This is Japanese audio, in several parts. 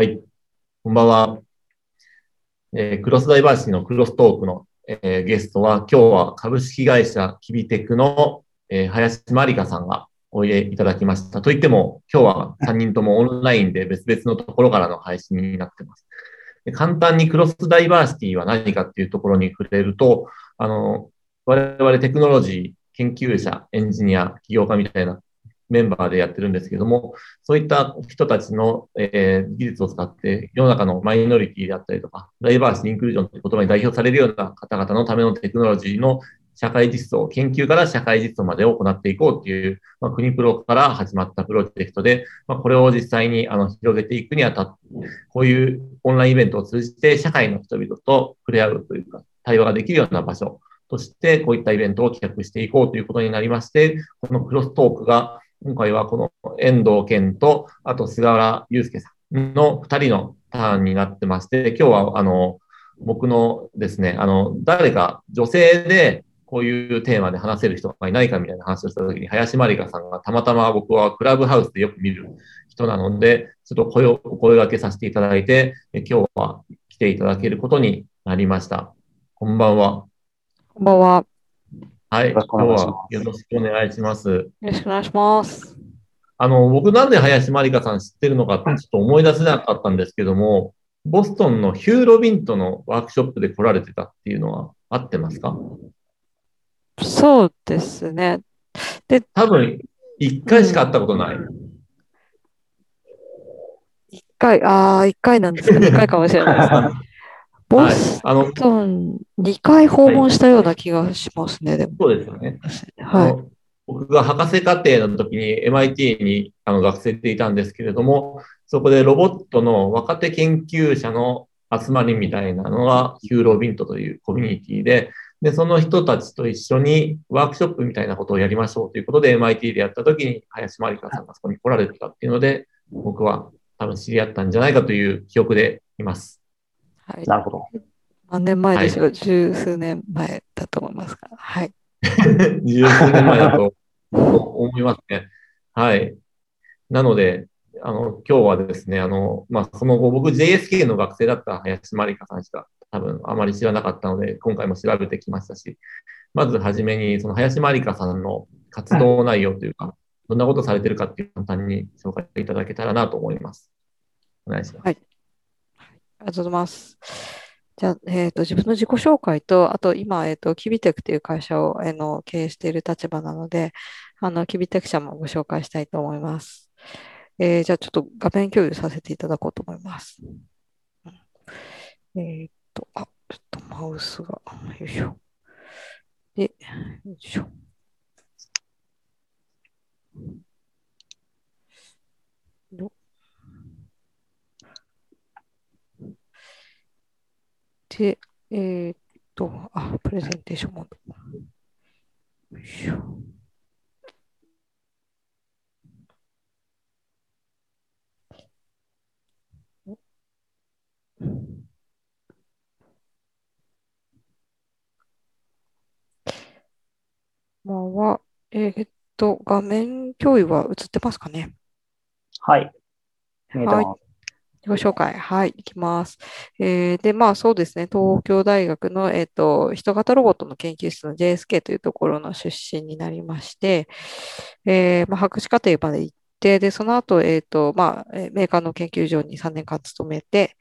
はい、こんばんは。えークロスダイバーシティのクロストークの、えーゲストは、今日は株式会社キビテクの、えー林真理香さんがおいでいただきました。といっても、今日は3人ともオンラインで別々のところからの配信になっています。で簡単にクロスダイバーシティは何かっていうところに触れると、あの、我々テクノロジー研究者、エンジニア、起業家みたいなメンバーでやってるんですけども、そういった人たちの、えー技術を使って世の中のマイノリティであったりとか、ダイバーシティ、インクルージョンという言葉に代表されるような方々のためのテクノロジーの社会実装、研究から社会実装までを行っていこうという、まあ、国プロから始まったプロジェクトで、まあ、これを実際にあの広げていくにあたって、こういうオンラインイベントを通じて社会の人々と触れ合うというか、対話ができるような場所として、こういったイベントを企画していこうということになりまして、このクロストークが今回はこの遠藤健と、あと菅原祐介さんの2人のターンになってまして、今日はあの僕のですね、あの誰か女性でこういうテーマで話せる人がいないかみたいな話をしたときに、林真理香さんがたまたま僕はクラブハウスでよく見る人なので、ちょっと声を声掛けさせていただいて、今日は来ていただけることになりました。こんばんは。こんばんは。はい、よろしくお今日願いしますはよろしくお願いします。よろしくお願いします。あの、僕なんで林真理香さん知ってるのかってちょっと思い出せなかったんですけども、ボストンのヒューロビントのワークショップで来られてたっていうのは合ってますか？そうですね。多分、一回しか会ったことない。一回、ああ、一回なんですか、二回かもしれないですね。ボはいス。あの、トン、二回訪問したような気がしますね、でも。そうですよね。あはい。の僕が博士課程の時に MIT にあの学生でいたんですけれども、そこでロボットの若手研究者の集まりみたいなのがヒューロビントというコミュニティで、で、その人たちと一緒にワークショップみたいなことをやりましょうということで MIT でやった時に林真理香さんがそこに来られてたっていうので、僕は多分知り合ったんじゃないかという記憶でいます。はい、なるほど。何年前でしょう、十数年前だと思いますが。はい。十数年前だと思いますね。はい。なので、あの、今日はですね、あの、まあ、その後、僕 JSK の学生だった林真理香さんしか多分あまり知らなかったので、今回も調べてきましたし、まずはじめに、その林真理香さんの活動内容というか、どんなことされてるかっていう簡単に紹介いただけたらなと思います。お願いします。ありがとうございます。じゃあ、えっと、自分の自己紹介と、あと今、えっと、キビテクという会社を、あの、経営している立場なので、あの、キビテク社もご紹介したいと思います。えーじゃあ、ちょっと画面共有させていただこうと思います。えっと、あ、ちょっとマウスが、よいしょ。で、よいしょ。で、えーっと、あ、プレゼンテーションモード。よいしょ。まあは、えーっと、画面共有は映ってますかね？はい。見えてます。自己紹介。はい、いきます。えーで、まあそうですね、東京大学の、えっと、人型ロボットの研究室の JSK というところの出身になりまして、えーまあ、博士課程まで行って、で、その後、えっと、まあ、えーメーカーの研究所に3年間勤めて、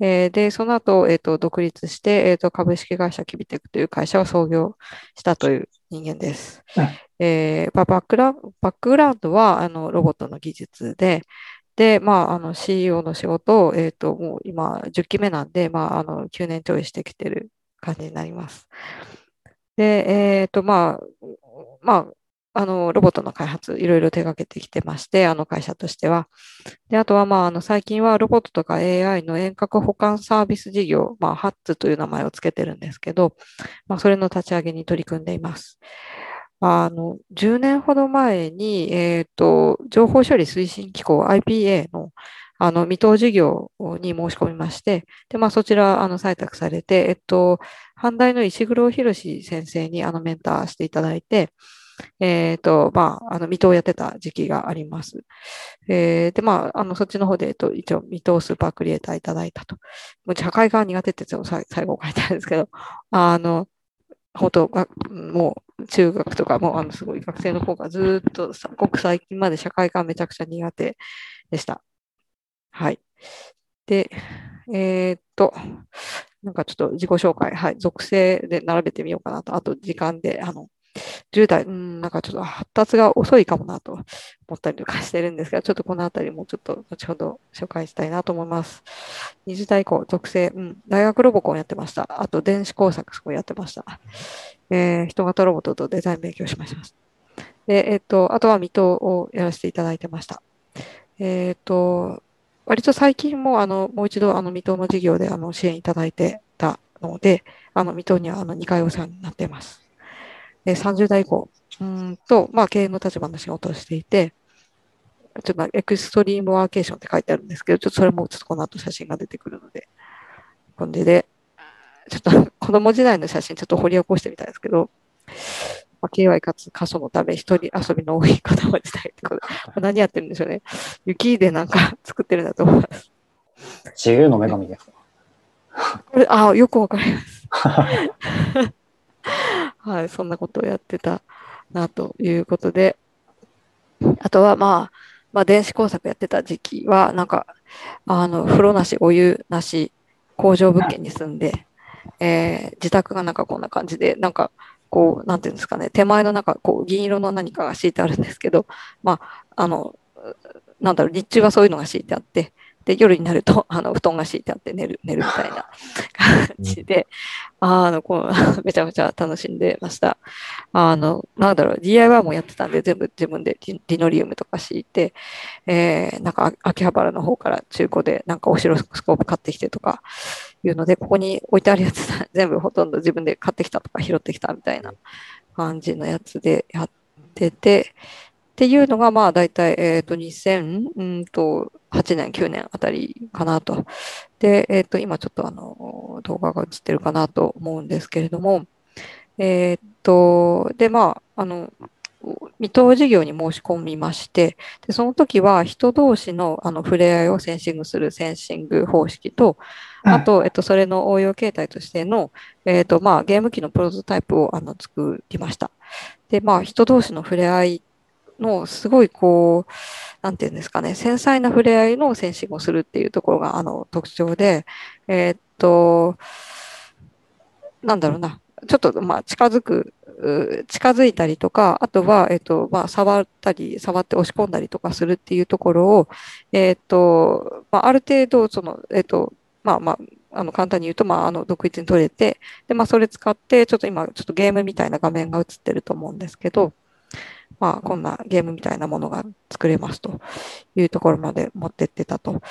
えーで、その後、えっと、独立して、えっと、株式会社キビテクという会社を創業したという人間です。うんえーまあバックグラバックグラウンドはあのロボットの技術で、で、まあ、あの CEO の仕事を、えっと、もう今10期目なんで、まあ、あの9年ちょいしてきてる感じになります。で、えっと、まあ、まあ、あの、ロボットの開発、いろいろ手がけてきてまして、あの会社としては。で、あとは、まあ、あの、最近はロボットとか AI の遠隔保管サービス事業、まあ、ハッツという名前をつけてるんですけど、まあ、それの立ち上げに取り組んでいます。あの、10年ほど前に、えっと、情報処理推進機構 IPA の、あの、未踏事業に申し込みまして、で、まあ、そちら、あの、採択されて、えっと、阪大の石黒博先生に、あの、メンターしていただいて、えっ、と、まあ、あの、水戸をやってた時期があります。えーで、まあ、あの、そっちの方で、えっと、一応、水戸スーパークリエイターいただいたと。もう社会が苦手ってっ最後書いてあるんですけど、あの、本当が、もう中学とかも、あの、すごい学生の方がずっと、ごく最近まで社会がめちゃくちゃ苦手でした。はい。で、えーっと、なんかちょっと自己紹介、はい、属性で並べてみようかなと、あと時間で、あの、10代、うん、なんかちょっと発達が遅いかもなと思ったりとかしてるんですが、ちょっとこのあたりもちょっと後ほど紹介したいなと思います。20代以降、属性、うん、大学ロボコンやってました。あと電子工作すごいやってました。えー人型ロボットとデザイン勉強しました。で、えっ、と、あとは水戸をやらせていただいてました。えっ、と、割と最近も、あの、もう一度、あの、水戸の事業で、あの、支援いただいてたので、あの、水戸には、あの、2回お世話になっています。で、30代以降、うーんと、まあ、経営の立場の仕事をしていて、ちょっと、エクストリームワーケーションって書いてあるんですけど、ちょっとそれもちょっとこの後写真が出てくるので、これで、ちょっと 子供時代の写真ちょっと掘り起こしてみたいですけど、まあ、KY かつ過疎のため一人遊びの多い子供時代ってことで、何やってるんでしょうね。雪でなんか 作ってるんだと思います。自由の女神です。これ、ああ、よくわかります。はい、そんなことをやってたなということで、あとはまあ、まあ、電子工作やってた時期は、なんか、あの、風呂なし、お湯なし、工場物件に住んで、えー自宅がなんかこんな感じで、なんか、こう、なんていうんですかね、手前のなんか、こう、銀色の何かが敷いてあるんですけど、まあ、あの、なんだろう、日中はそういうのが敷いてあって、で、夜になると、あの、布団が敷いてあって寝る、寝るみたいな 感じで、あの、こう、めちゃめちゃ楽しんでました。あの、なんだろう、DIY もやってたんで、全部自分でリリノリウムとか敷いて、えー、なんか、秋葉原の方から中古で、なんかオシロスコープ買ってきてとか、いうので、ここに置いてあるやつ、全部ほとんど自分で買ってきたとか拾ってきたみたいな感じのやつでやってて、っていうのが、まあ、大体、えっ、と、2000、うんと、8年、9年あたりかなと。で、えっ、と、今ちょっとあの、動画が映ってるかなと思うんですけれども、えっ、と、で、まあ、あの、未踏事業に申し込みまして、で、その時は人同士のあの触れ合いをセンシングするセンシング方式と、あと、えっと、それの応用形態としての、えっと、まあ、ゲーム機のプロトタイプをあの作りました。で、まあ、人同士の触れ合いの、すごいこう、なんていうんですかね、繊細な触れ合いのセンシングをするっていうところが、あの、特徴で、えっと、なんだろうな、ちょっと、まあ、近づく、近づいたりとか、あとは、えっと、まあ、触ったり、触って押し込んだりとかするっていうところを、えっと、まあ、ある程度、その、えっと、まあまあ、あの、簡単に言うと、まあ、あの、独立に取れて、で、まあ、それ使って、ちょっと今、ちょっとゲームみたいな画面が映ってると思うんですけど、まあ、こんなゲームみたいなものが作れますというところまで持ってってたと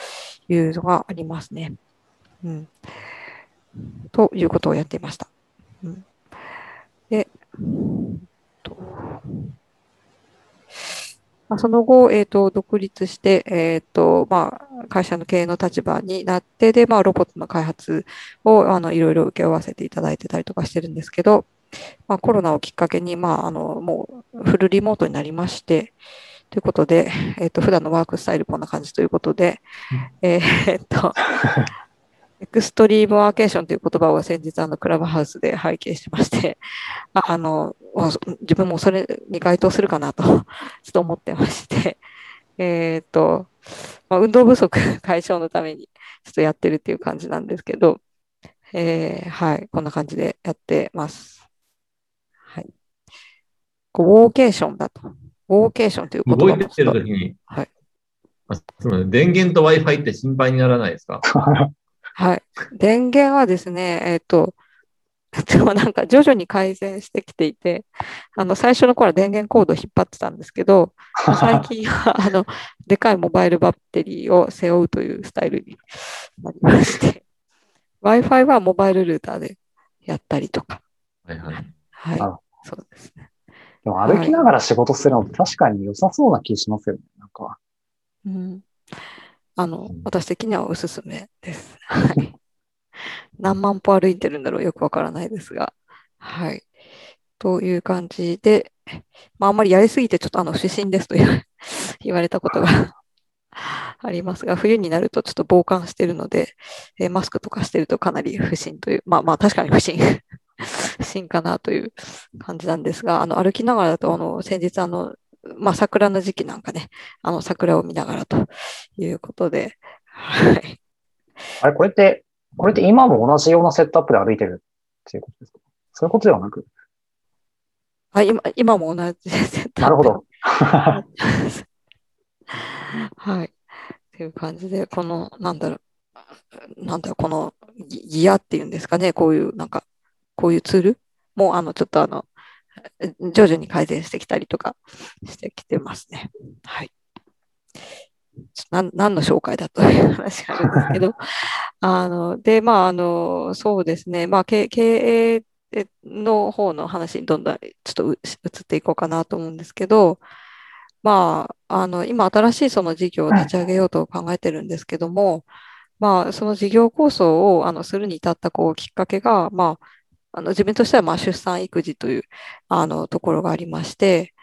いうのがありますね。うん。ということをやっていました。うん、で、まあ、その後、えっ、と、独立して、えっ、と、まあ、会社の経営の立場になって、で、まあ、ロボットの開発を、あの、いろいろ受け負わせていただいてたりとかしてるんですけど、まあ、コロナをきっかけに、まあ、あの、もう、フルリモートになりまして、ということで、えっ、と、普段のワークスタイルこんな感じということで、えっと、エクストリームワーケーションという言葉を先日、あの、クラブハウスで拝見しまして、ああの、あ自分もそれに該当するかなと、ちょっと思ってまして、えっと、まあ、運動不足解消のために、ちょっとやってるっていう感じなんですけど、えーはい、こんな感じでやってます。はい。こうウォーケーションだと。ウォーケーションという言葉も動いてるときに、はいあすみません電源と Wi-Fi って心配にならないですか？はい。電源はですね、えっ、と、でもなんか徐々に改善してきていて、あの、最初の頃は電源コードを引っ張ってたんですけど、最近は、あの、でかいモバイルバッテリーを背負うというスタイルになりまして、Wi-Fi はモバイルルーターでやったりとか、はいはい。はいあ。そうですね。でも歩きながら仕事するのって確かに良さそうな気しますよね。なんか。うん。あのうん、私的にはおすすめです。はい。何万歩歩いてるんだろうよくわからないですが。はい。という感じで、まあ、あんまりやりすぎてちょっとあの不審ですと 言われたことがありますが、冬になるとちょっと防寒してるので、えーマスクとかしてるとかなり不審という、まあまあ確かに不審不審かなという感じなんですが、あの歩きながらだと、あの先日あの、まあ桜の時期なんかね、あの桜を見ながらということで、はい。あれ、これって、これって今も同じようなセットアップで歩いてるっていうことですか？そういうことではなく？あ今今も同じです。なるほど。はい。っていう感じで、この、なんだろう、なんだろう、このギギアっていうんですかね、こういう、なんか、こういうツールも、あの、ちょっとあの、徐々に改善してきたりとかしてきてますね。はい。ちょなん何の紹介だという話があるんですけど、あの、で、まあ、あの、そうですね、まあ、経経営の方の話にどんどんちょっとう移っていこうかなと思うんですけど、まあ、あの、今新しいその事業を立ち上げようと考えてるんですけども、まあ、その事業構想をあのするに至ったこうきっかけが、まあ、あの自分としてはまあ出産育児というあのところがありまして、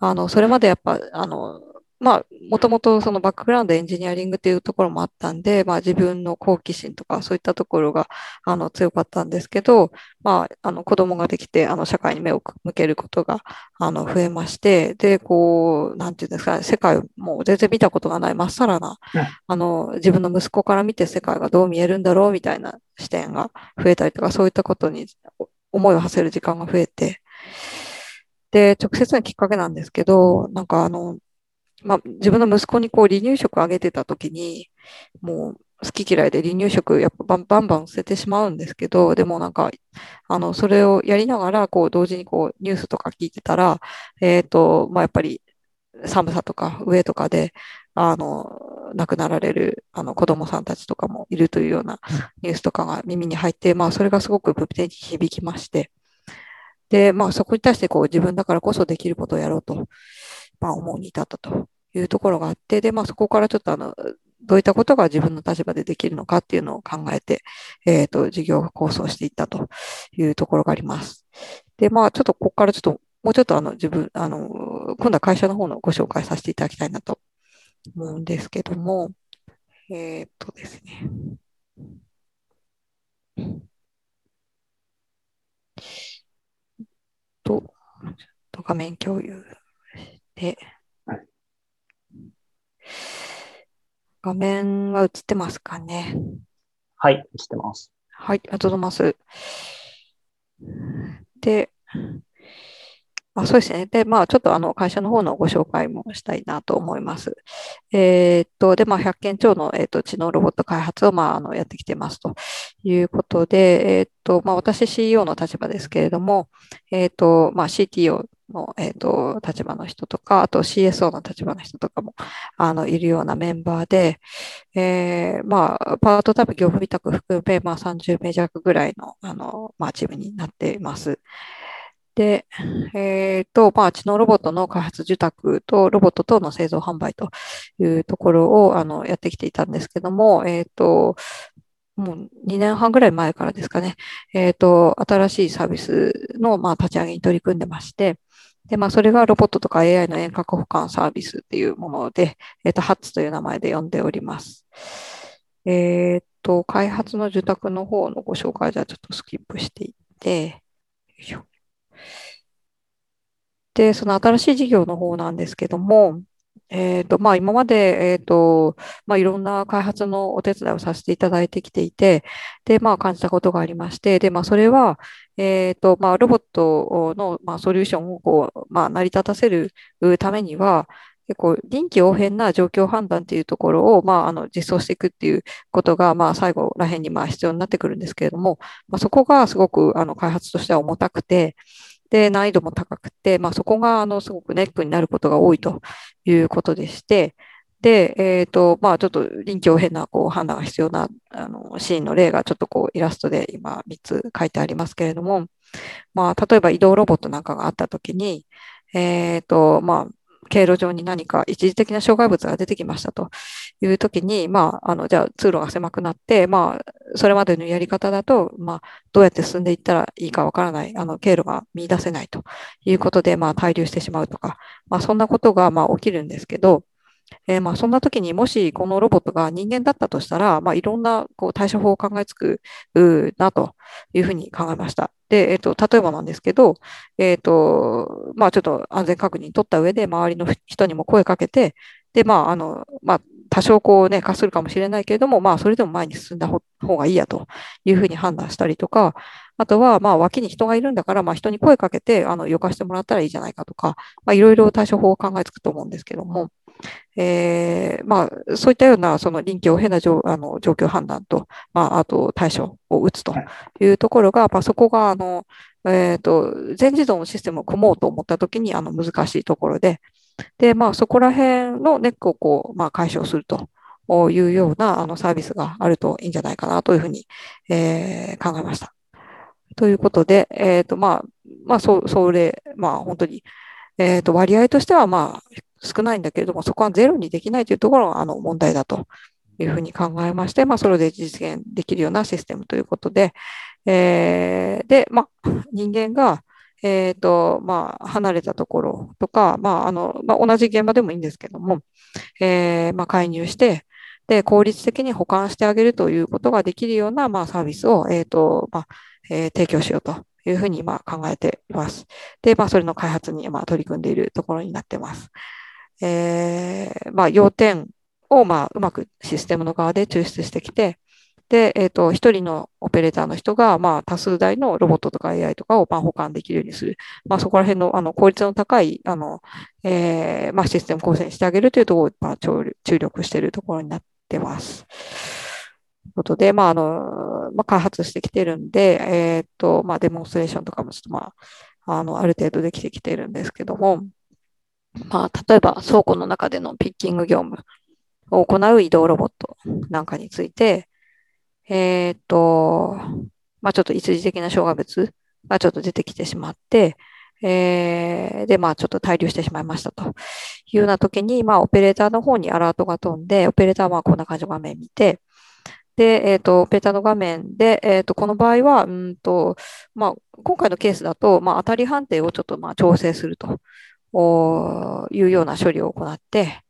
あの、それまでやっぱ、あの、まあ、もともとそのバックグラウンドエンジニアリングっていうところもあったんで、まあ自分の好奇心とかそういったところがあの強かったんですけど、まあ、あの子供ができて、あの社会に目を向けることがあの増えまして、で、こう、なんていうんですかね、世界をもう全然見たことがないまっさらなうん、あの、自分の息子から見て世界がどう見えるんだろうみたいな視点が増えたりとか、そういったことに思いを馳せる時間が増えて、で、直接のきっかけなんですけど、なんかあの、まあ、自分の息子にこう離乳食あげてた時に、もう好き嫌いで離乳食やっぱバンバンバン捨ててしまうんですけど、でもなんか、あの、それをやりながら、こう、同時にこう、ニュースとか聞いてたら、えっと、まあ、やっぱり寒さとか上とかで、あの、亡くなられる、あの、子供さんたちとかもいるというようなニュースとかが耳に入って、まあ、それがすごく胸に響きまして、で、まあ、そこに対してこう、自分だからこそできることをやろうと、まあ、思うに至ったというところがあって、で、まあ、そこからちょっとあの、どういったことが自分の立場でできるのかっていうのを考えて、えっと、事業構想していったというところがあります。で、まあ、ちょっとここからちょっと、もうちょっとあの、自分、あの、今度は会社の方のご紹介させていただきたいなと思うんですけども、えっとですね。と、ちょっと画面共有してはい、画面は映ってますかね？はい、映ってます。はい、ありがとうございます。で、あ、そうですね。で、まあ、ちょっとあの会社の方のご紹介もしたいなと思います。えーっと、で、まあ、100件超の、えーっと知能ロボット開発を、まあ、あのやってきてますということで、えーっと、まあ、私 CEO の立場ですけれども、えーっと、まあ、CTO の、えーっと立場の人とか、あと CSO の立場の人とかもあのいるようなメンバーで、えーまあ、パートタイム業務委託含め、まあ、30名弱ぐらいの、あの、まあ、チームになっています。で、えっと、まあ、知能ロボットの開発受託とロボット等の製造販売というところを、あの、やってきていたんですけども、えっと、もう2年半ぐらい前からですかね、えっと、新しいサービスの、まあ、立ち上げに取り組んでまして、で、まあ、それがロボットとか AI の遠隔保管サービスっていうもので、えっと、ハッツという名前で呼んでおります。えっと、開発の受託の方のご紹介じゃあちょっとスキップしていって、で、その新しい事業の方なんですけども、えっと、まあ、今まで、えっと、まあ、いろんな開発のお手伝いをさせていただいてきていて、で、まあ、感じたことがありまして、で、まあ、それは、えっと、まあ、ロボットの、まあ、ソリューションを、こう、まあ、成り立たせるためには、結構、臨機応変な状況判断っていうところを、まあ、あの、実装していくっていうことが、まあ、最後らへんに、まあ、必要になってくるんですけれども、まあ、そこがすごく、あの、開発としては重たくて、で、難易度も高くて、まあ、そこが、あの、すごくネックになることが多いということでして、で、えっと、まあ、ちょっと臨機応変な、こう、判断が必要な、あの、シーンの例が、ちょっとこう、イラストで今、3つ書いてありますけれども、まあ、例えば移動ロボットなんかがあったときに、えっと、まあ、経路上に何か一時的な障害物が出てきましたというときに、まあ、あの、じゃあ通路が狭くなって、まあ、それまでのやり方だと、まあ、どうやって進んでいったらいいかわからない、あの、経路が見出せないということで、まあ、滞留してしまうとか、まあ、そんなことが、まあ、起きるんですけど、えー、まあそんな時にもしこのロボットが人間だったとしたら、まあ、いろんなこう対処法を考えつくなというふうに考えました。で、えっ、ー、と、例えばなんですけど、えっ、ー、と、まあちょっと安全確認取った上で周りの人にも声かけて、で、まああの、まあ多少こうね、かするかもしれないけれども、まあそれでも前に進んだ方がいいやというふうに判断したりとか、あとは、まあ、脇に人がいるんだから、まあ、人に声かけて、あの、よかしてもらったらいいじゃないかとか、まあ、いろいろ対処法を考えつくと思うんですけども、えー、まあ、そういったような、その臨機応変な状あの状況判断と、まあ、あと対処を打つというところが、まあ、そこが、あの、えっ、ー、と、全自動のシステムを組もうと思ったときに、あの、難しいところで、で、まあ、そこら辺のネックをこう、まあ、解消するというような、あの、サービスがあるといいんじゃないかなというふうに、えー、考えました。ということで、えっ、ー、と、まあ、まあ、そ、それ、まあ、本当に、えっ、ー、と、割合としては、まあ、少ないんだけれども、そこはゼロにできないというところが、あの、問題だというふうに考えまして、まあ、それで実現できるようなシステムということで、えー、で、まあ、人間が、えっ、ー、と、まあ、離れたところとか、まあ、あの、まあ、同じ現場でもいいんですけども、えー、まあ、介入して、で、効率的に保管してあげるということができるような、まあ、サービスを、えっ、ー、と、まあ、えー、提供しようというふうに今考えています。で、まあ、それの開発にま取り組んでいるところになっています。えー、まあ、要点をまあうまくシステムの側で抽出してきて、で、えっ、ー、と、一人のオペレーターの人が、まあ、多数台のロボットとか AI とかを、まあ、保管できるようにする。まあ、そこら辺の、あの、効率の高い、あの、えー、まあ、システム構成にしてあげるというところを、まあ、注力しているところになってます。ということで、まあ、あの、まあ、開発してきてるんで、えっ、ー、と、まあ、デモンストレーションとかもちょっと、まあ、あの、ある程度できてきてるんですけども、まあ、例えば倉庫の中でのピッキング業務を行う移動ロボットなんかについて、えっ、と、まあ、ちょっと一時的な障害物がちょっと出てきてしまって、えー、で、まあ、ちょっと滞留してしまいましたと。いうような時に、まあ、オペレーターの方にアラートが飛んで、オペレーターはこんな感じの画面見て、で、えっ、ー、と、ペーターの画面で、えっ、ー、と、この場合は、うんと、まあ、今回のケースだと、まあ、当たり判定をちょっと、まあ、調整すると。おいうような処理を行って、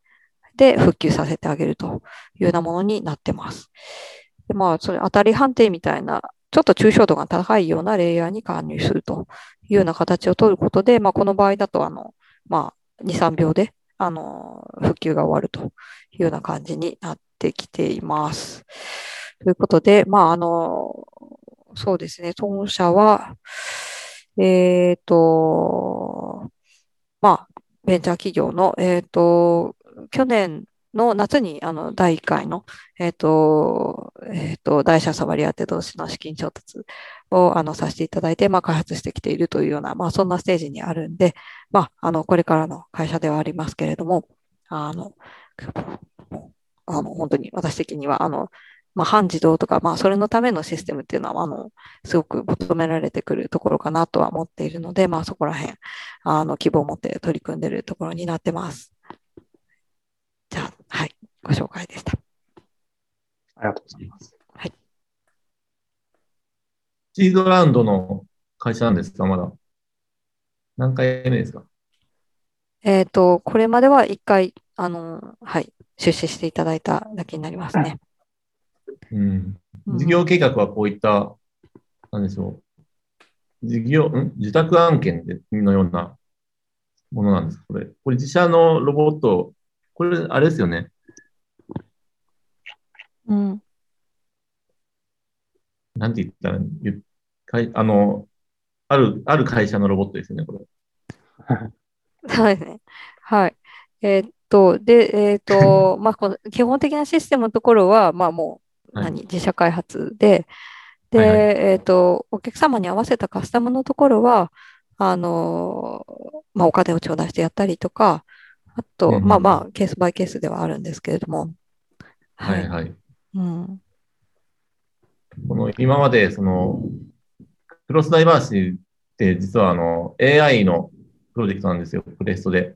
で、復旧させてあげるというようなものになってます。でまあ、それ当たり判定みたいな、ちょっと抽象度が高いようなレイヤーに関入するというような形を取ることで、まあ、この場合だと、あの、まあ、2、3秒で、あの、復旧が終わるというような感じになってきています。ということで、まあ、あの、そうですね、当社は、えっ、ー、と、まあ、ベンチャー企業の、えっ、ー、と、去年の夏にあの第1回の、えっ、ー、と、えっ、ー、と、大社触り当て同士の資金調達をあのさせていただいて、まあ、開発してきているというような、まあ、そんなステージにあるんで、まあ、あの、これからの会社ではありますけれども、あの、あの本当に私的には、あの、まあ、半自動とか、まあ、それのためのシステムっていうのは、あの、すごく求められてくるところかなとは思っているので、まあ、そこら辺、あの、希望を持って取り組んでいるところになってます。じゃあ、はい、ご紹介でした。ありがとうございます。はい。シードラウンドの会社なんですか、まだ。何回目ですか？えっ、ー、と、これまでは1回、あの、はい、出資していただいただけになりますね。うん。事業計画はこういった、なんでしょう。事業、ん？自宅案件でのようなものなんですこれ。これ自社のロボット、これ、あれですよね。うん。なんて言ったらかい、あの、ある、ある会社のロボットですよね、これ。そうですね。はい。えー、っと、で、えー、っと、まあ、この基本的なシステムのところは、まあ、もう、何、はい、自社開発で、で、はいはい、えっと、お客様に合わせたカスタムのところは、あの、まあ、お金を頂戴してやったりとか、あと、うん、まあまあ、ケースバイケースではあるんですけれども。はい、はい、はい。うん。この今まで、その、クロスダイバーシティって実はあの AI のプロジェクトなんですよ、プレストで。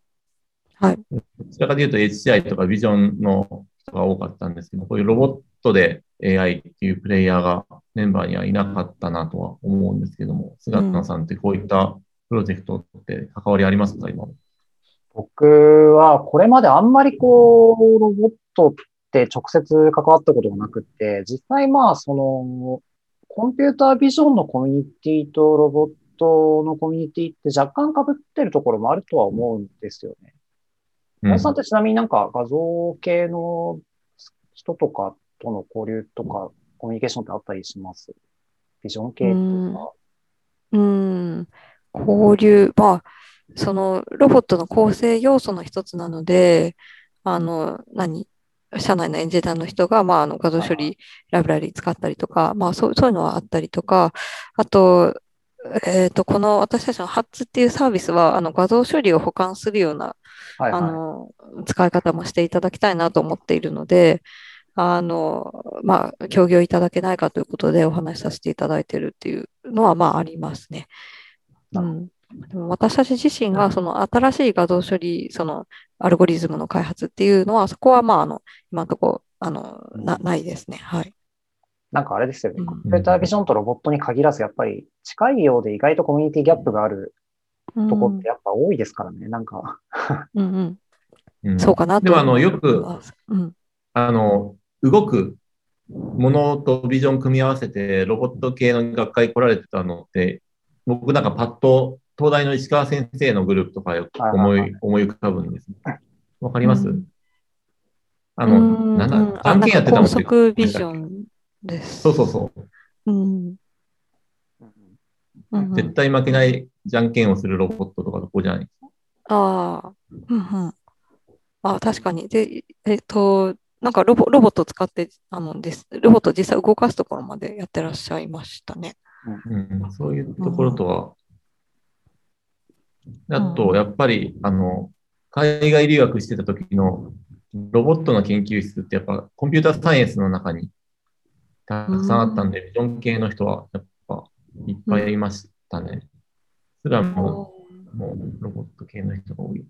はい。どちらかというと HCI とかビジョンの人が多かったんですけど、こういうロボットで AI っていうプレイヤーがメンバーにはいなかったなとは思うんですけども、菅野さんってこういったプロジェクトって関わりありますか、今。僕はこれまであんまりこう、ロボットって直接関わったことがなくって、実際まあその、コンピュータービジョンのコミュニティとロボットのコミュニティって若干被ってるところもあるとは思うんですよね。うん本さんってちなみになんか画像系の人とかとの交流とかコミュニケーションってあったりします？ビジョン系とか。うん、交流、まあ、そのロボットの構成要素の一つなので、あの、何、社内のエンジニアの人が、まあ、あの画像処理ライブラリ使ったりとか、まあ、そう、そういうのはあったりとか、あと、えっと、この私たちの HATS っていうサービスは、あの画像処理を保管するようなあはいはい。の、使い方もしていただきたいなと思っているので、あの、まあ、協業いただけないかということでお話しさせていただいているっていうのは、まあ、ありますね。うん。でも私たち自身が、その新しい画像処理、その、アルゴリズムの開発っていうのは、そこは、まあ、あの、今のところ、あの、な、ないですね。はい。なんかあれですよね。うんコンピュータービジョンとロボットに限らず、やっぱり近いようで意外とコミュニティギャップがあるうんとこってやっぱ多いですからね。なんか、うんうん。うんそうかなとでもあの、よく。うん。あの、動くものとビジョン組み合わせて、ロボット系の学会来られてたのって、僕なんかパッと、東大の石川先生のグループとかよく思はいはいい、思い浮かぶんです。わかります、うんあの、うんなんだ、うんじゃんけんやってたのあなんか高速ビジョンです。そうそうそう。うん絶対負けないじゃんけんをするロボットとかどこじゃないああ、うんうん。あ確かに。で、えっと、なんかロボ、ロボットを使って、あのです、ロボットを実際動かすところまでやってらっしゃいましたね。うん、そういうところとは。あと、やっぱり、あの、海外留学してた時のロボットの研究室ってやっぱコンピューターサイエンスの中にたくさんあったんで、ビジョン系の人はやっぱいっぱいいましたね。それはもう、もうロボット系の人が多い。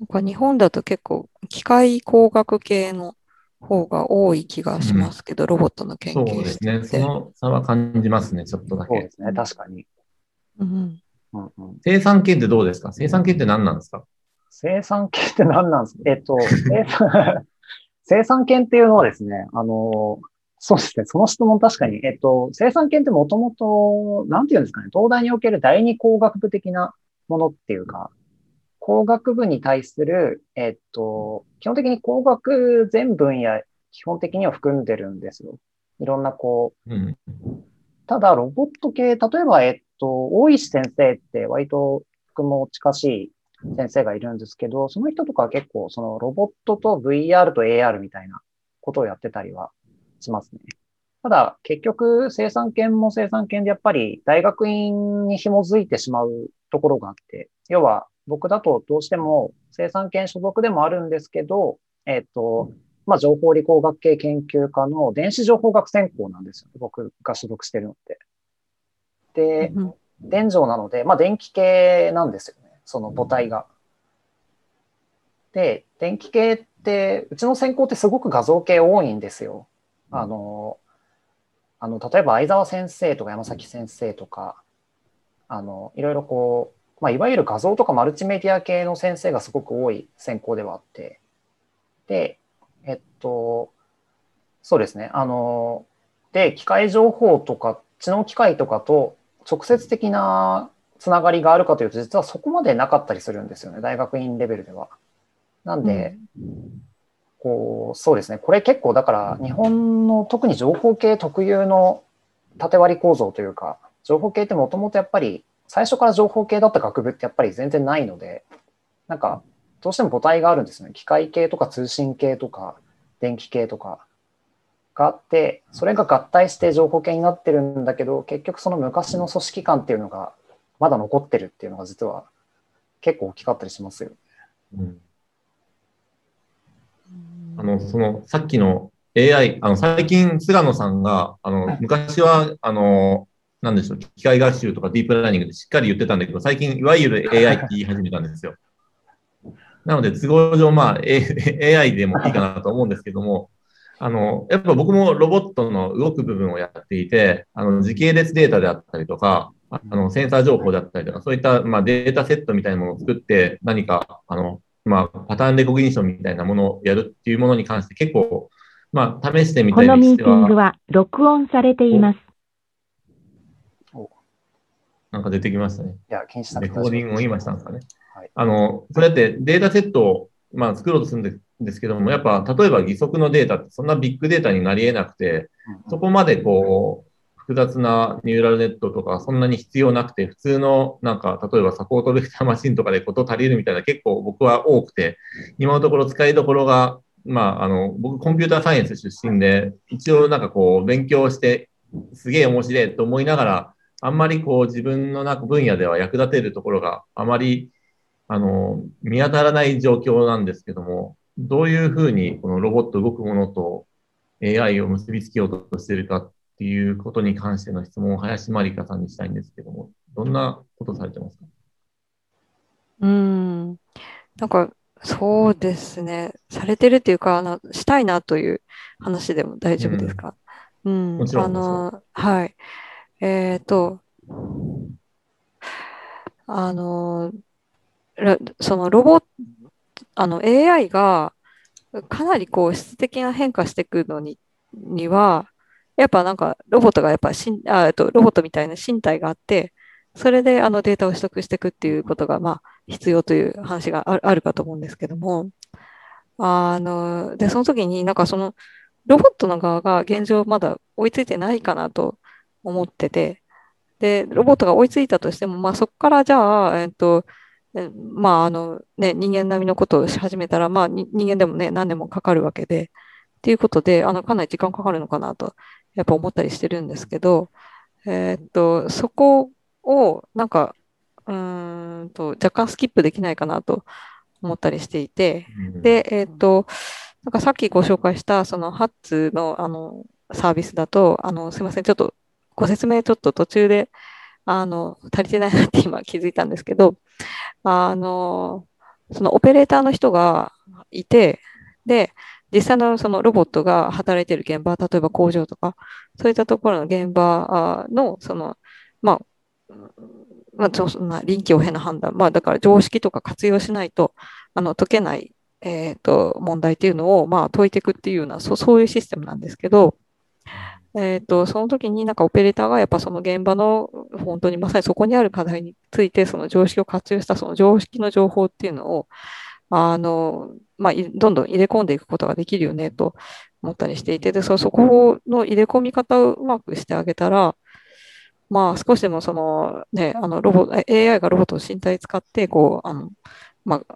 なんか日本だと結構機械工学系の方が多い気がしますけど、ロボットの研そう究室ですね。って。その差は感じますね、ちょっとだけ。そうですね。確かに。うんうんうん、生産系ってどうですか？生産系って何なんですか？生産系って何なんですか？えっと、生産、生産権っていうのはですね、あの、そうですね、その質問確かに、えっと、生産権ってもともと、なんていうんですかね、東大における第二工学部的なものっていうか、工学部に対する、えっと、基本的に工学全分野、基本的には含んでるんですよ。いろんなこう、うん。ただ、ロボット系、例えば、えっと、大石先生って割と僕も近しい先生がいるんですけど、その人とかは結構、そのロボットと VR と AR みたいなことをやってたりはしますね。ただ、結局、生産権も生産権でやっぱり大学院に紐づいてしまうところがあって、要は僕だとどうしても生産権所属でもあるんですけど、えっと、まあ、情報理工学系研究科の電子情報学専攻なんですよ。僕が所属してるのって。で、うん電情なので、まあ、電気系なんですよね。その母体が。で、電気系って、うちの専攻ってすごく画像系多いんですよ。あの、あの、例えば相沢先生とか山崎先生とか、あの、いろいろこう、まあ、いわゆる画像とかマルチメディア系の先生がすごく多い専攻ではあって、で、えっと、そうですね。あの、で、機械情報とか、知能機械とかと直接的なつながりがあるかというと、実はそこまでなかったりするんですよね。大学院レベルでは。なんで、こう、そうですね。これ結構だから、日本の特に情報系特有の縦割り構造というか、情報系ってもともとやっぱり、最初から情報系だった学部ってやっぱり全然ないので、なんか、どうしても母体があるんですね。機械系とか通信系とか、電気系とかがあって、それが合体して情報系になってるんだけど、結局その昔の組織感っていうのがまだ残ってるっていうのが実は結構大きかったりしますよ。うんあの、その、さっきの AI、あの、最近、菅野さんが、あの、昔は、あの、なんでしょう、機械学習とかディープラーニングでしっかり言ってたんだけど、最近、いわゆる AI って言い始めたんですよ。なので、都合上、まあ、A、AI でもいいかなと思うんですけども、あの、やっぱ僕もロボットの動く部分をやっていて、あの、時系列データであったりとか、あの、センサー情報であったりとか、そういった、まあ、データセットみたいなものを作って、何か、あの、まあ、パターンレコグニションみたいなものをやるっていうものに関して結構、まあ、試してみたりこのミーティングは録音されています。なんか出てきましたね。いや、気にしなレコーディングを今したんですかね。はい、あの、それってデータセットを、まあ、作ろうとするんですけども、やっぱ、例えば義足のデータってそんなビッグデータになり得なくて、そこまでこう、複雑なニューラルネットとかそんなに必要なくて、普通のなんか、例えばサポートベクターマシンとかでこと足りるみたいな結構僕は多くて、今のところ使いどころが、まあ、あの、僕コンピューターサイエンス出身で、一応なんかこう、勉強して、すげえ面白いと思いながら、あんまりこう自分のなんか分野では役立てるところがあまりあの見当たらない状況なんですけども、どういうふうにこのロボット動くものと AI を結びつけようとしているかっていうことに関しての質問を林真理香さんにしたいんですけども、どんなことされてますか？うん、なんかそうですね、されてるっていうか、あのしたいなという話でも大丈夫ですか、うん、うん、もちろん。あのはい。えっ、ー、と、あの、そのロボ、あの AI がかなりこう質的な変化していくのにには、やっぱなんかロボットがやっぱしんあとロボットみたいな身体があって、それであのデータを取得していくっていうことがまあ必要という話があるかと思うんですけども、あの、で、その時になんかそのロボットの側が現状まだ追いついてないかなと思ってて、で、ロボットが追いついたとしても、まあそこからじゃあ、えっと、まああのね、人間並みのことをし始めたら、まあ人間でもね、何年もかかるわけで、っていうことで、あの、かなり時間かかるのかなと、やっぱ思ったりしてるんですけど、えー、っと、そこを、なんか、うんと、若干スキップできないかなと思ったりしていて、で、えー、っと、なんかさっきご紹介した、そのハッツの、あの、サービスだと、あの、すいません、ちょっとご説明ちょっと途中で、あの、足りてないなって今気づいたんですけど、あの、そのオペレーターの人がいて、で、実際のそのロボットが働いている現場、例えば工場とか、そういったところの現場の、その、まあ、まあ、そんな臨機応変な判断、まあ、だから常識とか活用しないと、あの、解けない、えっ、ー、と、問題っていうのを、まあ、解いていくっていうような、そう、そういうシステムなんですけど、えっ、ー、と、その時になんかオペレーターがやっぱその現場の本当にまさにそこにある課題についてその常識を活用したその常識の情報っていうのを、あの、まあ、どんどん入れ込んでいくことができるよねと思ったりしていて、で、そそこの入れ込み方をうまくしてあげたら、まあ少しでもそのね、あのロボ、AI がロボットの身体使って、こう、あの、まあ、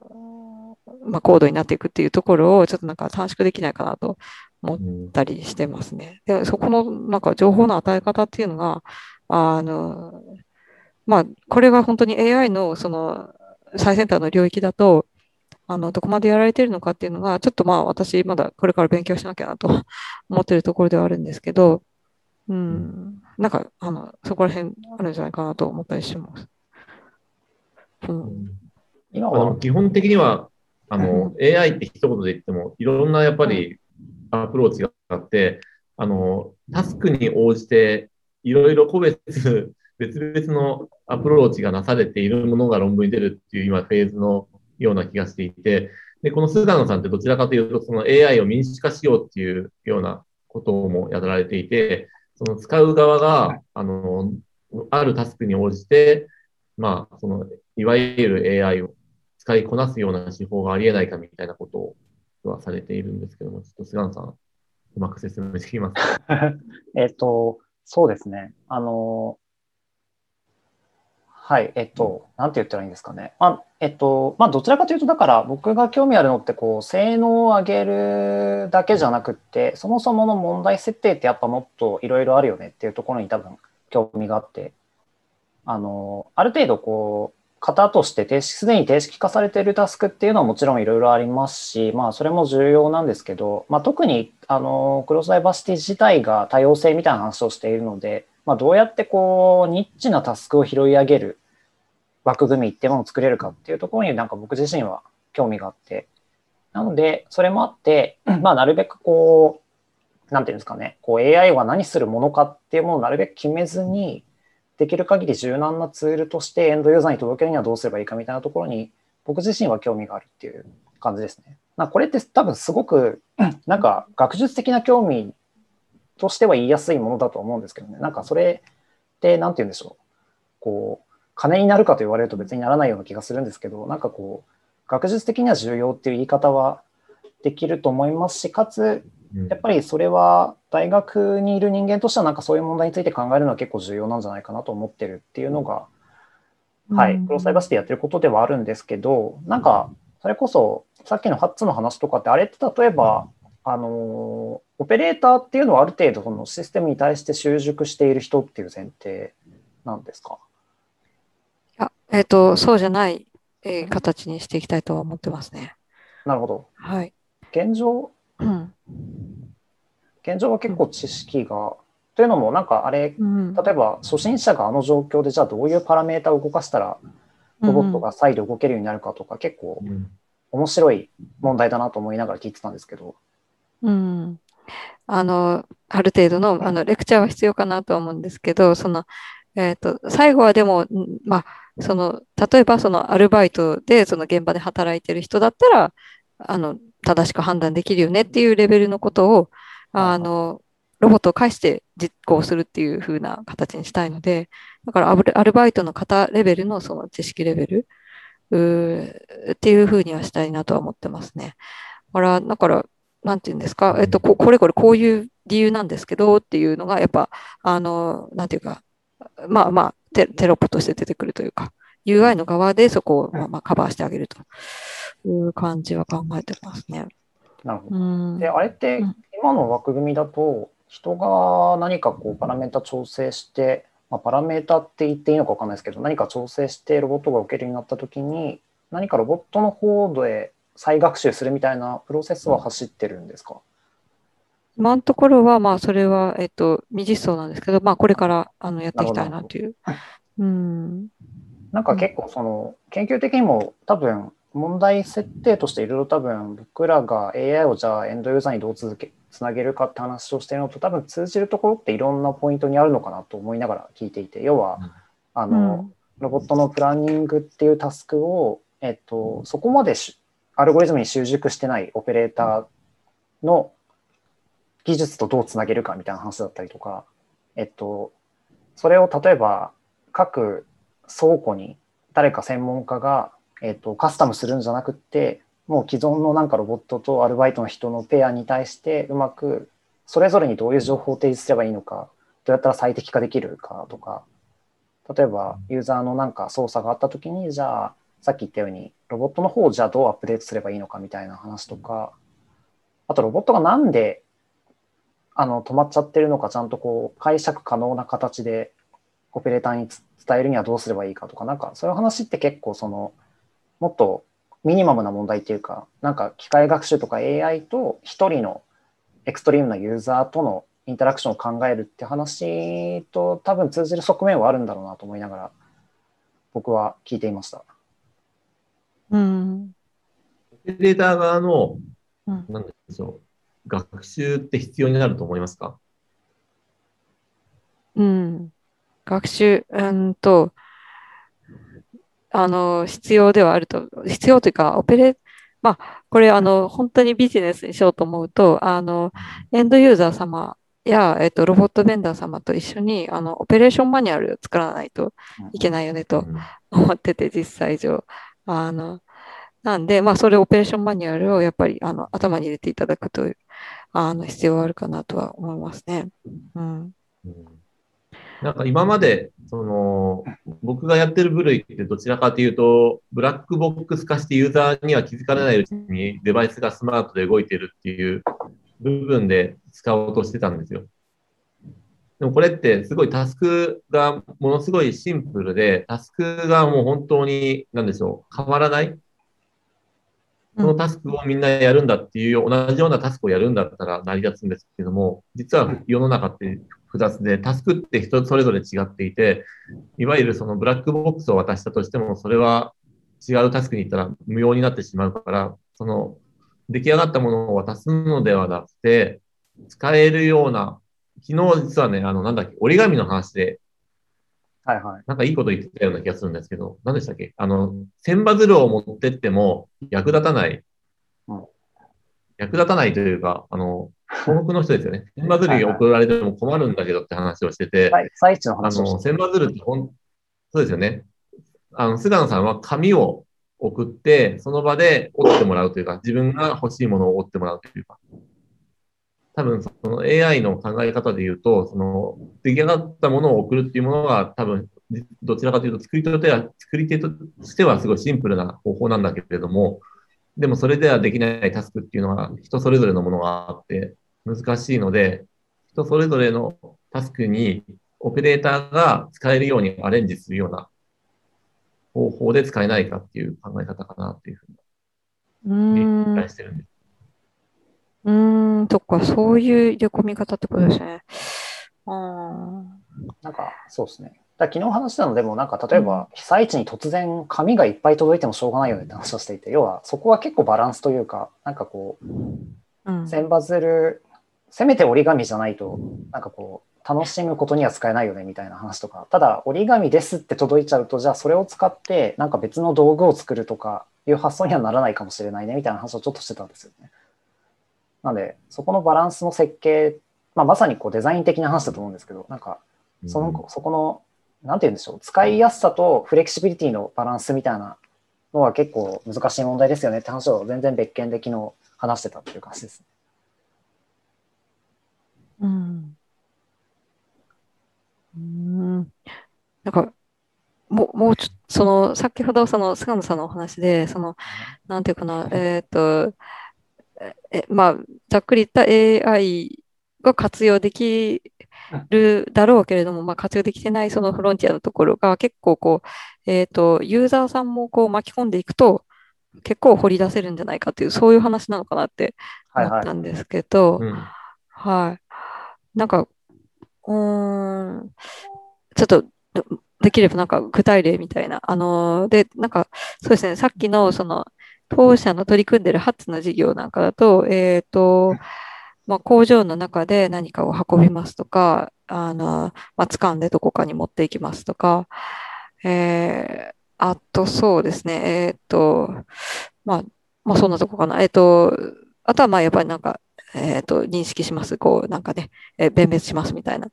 まあ、高度になっていくっていうところをちょっとなんか短縮できないかなと思ったりしてますね。で、そこのなんか情報の与え方っていうのが、あの、まあ、これが本当に AI のその最先端の領域だと、あの、どこまでやられてるのかっていうのが、ちょっとまあ私まだこれから勉強しなきゃなと 思ってるところではあるんですけど、うん、なんか、あの、そこら辺あるんじゃないかなと思ったりします。うん、今は基本的には、あの、AI って一言で言っても、いろんなやっぱりアプローチがあって、あの、タスクに応じて、いろいろ個別、別々のアプローチがなされているものが論文に出るっていう今フェーズのような気がしていて、で、この菅野さんってどちらかというと、その AI を民主化しようっていうようなこともやられていて、その使う側が、あの、あるタスクに応じて、まあ、その、いわゆる AI を使いこなすような手法がありえないかみたいなことをはされているんですけども、ちょっと菅野さん、うまく説明できますか？えっと、そうですね。あの、はい、えっと、なんて言ったらいいんですかね。あえっと、まあ、どちらかというと、だから僕が興味あるのって、こう、性能を上げるだけじゃなくって、そもそもの問題設定ってやっぱもっといろいろあるよねっていうところに多分興味があって、あの、ある程度こう、型としてすでに定式化されているタスクっていうのはもちろんいろいろありますし、まあ、それも重要なんですけど、まあ、特にあのクロスダイバーシティ自体が多様性みたいな話をしているので、まあ、どうやってこうニッチなタスクを拾い上げる枠組みっていうものを作れるかっていうところになんか僕自身は興味があって。なので、それもあって、まあ、なるべくこう、なんていうんですかね、こう AI は何するものかっていうものをなるべく決めずに、できる限り柔軟なツールとしてエンドユーザーに届けるにはどうすればいいかみたいなところに、僕自身は興味があるっていう感じですね。なこれって多分すごく、なんか学術的な興味としては言いやすいものだと思うんですけどね。なんかそれって、なんて言うんでしょう。こう、金になるかと言われると別にならないような気がするんですけど、なんかこう、学術的には重要っていう言い方はできると思いますし、かつ、やっぱりそれは大学にいる人間としてはなんかそういう問題について考えるのは結構重要なんじゃないかなと思ってるっていうのが、はい、クロスサイバーシティやってることではあるんですけど、なんか、それこそ、さっきのハッツの話とかって、あれって例えば、あの、オペレーターっていうのはある程度、そのシステムに対して習熟している人っていう前提なんですか？あえっ、と、そうじゃない、えー形にしていきたいとは思ってますね。なるほど。はい。現状、うん。現状は結構知識が、というのも、なんかあれ、うん。例えば初心者があの状況で、じゃあどういうパラメータを動かしたら、ロボットが再度動けるようになるかとか、結構うん面白い問題だなと思いながら聞いてたんですけど。うん。あの、ある程度の、あの、レクチャーは必要かなとは思うんですけど、その、えっと、最後はでも、んまあ、その、例えばそのアルバイトでその現場で働いてる人だったら、あの、正しく判断できるよねっていうレベルのことを、あの、ロボットを介して実行するっていう風な形にしたいので、だからアブアルバイトの方レベルのその知識レベルっていう風にはしたいなとは思ってますね。だから、だから、なんていうんですか、えっと、ここれこれこういう理由なんですけどっていうのが、やっぱ、あの、なんていうか、まあまあ、テテロップとして出てくるというか、UI の側でそこを、まあ、まあカバーしてあげるという感じは考えてますね。なるほど。うん。で、あれってうん今の枠組みだと、人が何かこうパラメータ調整して、まあ、パラメータって言っていいのか分かんないですけど、何か調整してロボットが受けるようになったときに、何かロボットの方で再学習するみたいなプロセスは走ってるんですか、今のところは、まあ、それは、えっと、未実装なんですけど、まあ、これから、あの、やっていきたいなという。うん。なんか結構その研究的にも多分問題設定としていろいろ多分僕らが AI をじゃあエンドユーザーにどう続けつなげるかって話をしているのと多分通じるところっていろんなポイントにあるのかなと思いながら聞いていて要はあうの、ん。ロボットのプランニングっていうタスクを、えっと、そこまでしアルゴリズムに習熟してないオペレーターの技術とどうつなげるかみたいな話だったりとか、えっと、それを例えば各倉庫に誰か専門家が、えっと、カスタムするんじゃなくって、もう既存のなんかロボットとアルバイトの人のペアに対してうまくそれぞれにどういう情報を提示すればいいのか、どうやったら最適化できるかとか、例えばユーザーのなんか操作があったときに、じゃあさっき言ったようにロボットの方をじゃあどうアップデートすればいいのかみたいな話とか、あとロボットがなんであの止まっちゃってるのかちゃんとこう解釈可能な形でオペレーターに伝えるにはどうすればいいかとか、なんかそういう話って結構そのもっとミニマムな問題っていうか、なんか機械学習とか AI と一人のエクストリームなユーザーとのインタラクションを考えるって話と多分通じる側面はあるんだろうなと思いながら僕は聞いていました。うん。オペレーター側の、うんなんでしょう、学習って必要になると思いますか？うん。学習、うんと、あの、必要ではあると、必要というか、オペレ、まあ、これ、あの、本当にビジネスにしようと思うと、あの、エンドユーザー様や、えっと、ロボットベンダー様と一緒に、あの、オペレーションマニュアルを作らないといけないよねと思ってて、実際上。あの、なんで、まあ、それオペレーションマニュアルをやっぱり、あの、頭に入れていただくという、あの、必要はあるかなとは思いますね。うんなんか今まで、その、僕がやってる部類ってどちらかというと、ブラックボックス化してユーザーには気づかれないうちにデバイスがスマートで動いてるっていう部分で使おうとしてたんですよ。でもこれってすごいタスクがものすごいシンプルで、タスクがもう本当に、なんでしょう、変わらないこのタスクをみんなやるんだっていう同じようなタスクをやるんだったら成り立つんですけども、実は世の中って複雑で、タスクって人それぞれ違っていて、いわゆるそのブラックボックスを渡したとしても、それは違うタスクに行ったら無用になってしまうから、その出来上がったものを渡すのではなくて、使えるような、昨日実はね、あの、なんだっけ、折り紙の話で、はいはい。なんかいいこと言ってたような気がするんですけど、何でしたっけ？あの、千羽鶴を持ってっても役立たない。うん役立たないというか、あの、東北の人ですよね。千羽鶴に送られても困るんだけどって話をしてて、はい、最地のあ話をの、千羽鶴ってほん、そうですよね。あの、菅野さんは紙を送って、その場で折ってもらうというか、自分が欲しいものを折ってもらうというか、多分その AI の考え方で言うと、その出来上がったものを送るっていうものが多分どちらかというと作り手とは作り手としてはすごいシンプルな方法なんだけれども、でもそれではできないタスクっていうのは人それぞれのものがあって難しいので、人それぞれのタスクにオペレーターが使えるようにアレンジするような方法で使えないかっていう考え方かなっていうふうに理解してるんです。うーん、そっか、そういう入れ込み方ってことですね。あなんか、そうですね。だから昨日話したのでも、なんか例えば被災地に突然紙がいっぱい届いてもしょうがないよねって話をしていて、要はそこは結構バランスというか、なんかこう。千羽鶴、せめて折り紙じゃないと、なんかこう、楽しむことには使えないよねみたいな話とか、ただ折り紙ですって届いちゃうと、じゃあそれを使ってなんか別の道具を作るとかいう発想にはならないかもしれないねみたいな話をちょっとしてたんですよね。なんで、そこのバランスの設計、まあ、まさにこうデザイン的な話だと思うんですけど、なんかその、そこの、なんて言うんでしょう、使いやすさとフレキシビリティのバランスみたいなのは結構難しい問題ですよねって話を全然別件で昨日話してたっていう感じですね。うん。うーん。なんか、もう、もうちょっと、その、先ほど、その、菅野さんのお話で、その、なんていうかな、えっと、え、まあ、ざっくり言った AI が活用できるだろうけれども、まあ、活用できてないそのフロンティアのところが結構こう、えっと、ユーザーさんもこう巻き込んでいくと、結構掘り出せるんじゃないかっていう、そういう話なのかなってはいはい思った。んですけど、うんはい。なんか、うーん、ちょっと、でできればなんか具体例みたいな。あのー、で、なんか、そうですね、さっきのその、当社の取り組んでるハッツの事業なんかだと、えっと、まあ、工場の中で何かを運びますとか、あの、まあ、掴んでどこかに持っていきますとか、えーあとそうですね、えっと、まあ、まあ、そんなとこかな。えっと、あとはまあ、やっぱりなんか、えっと、認識します。こう、なんかね、えー弁別しますみたいな。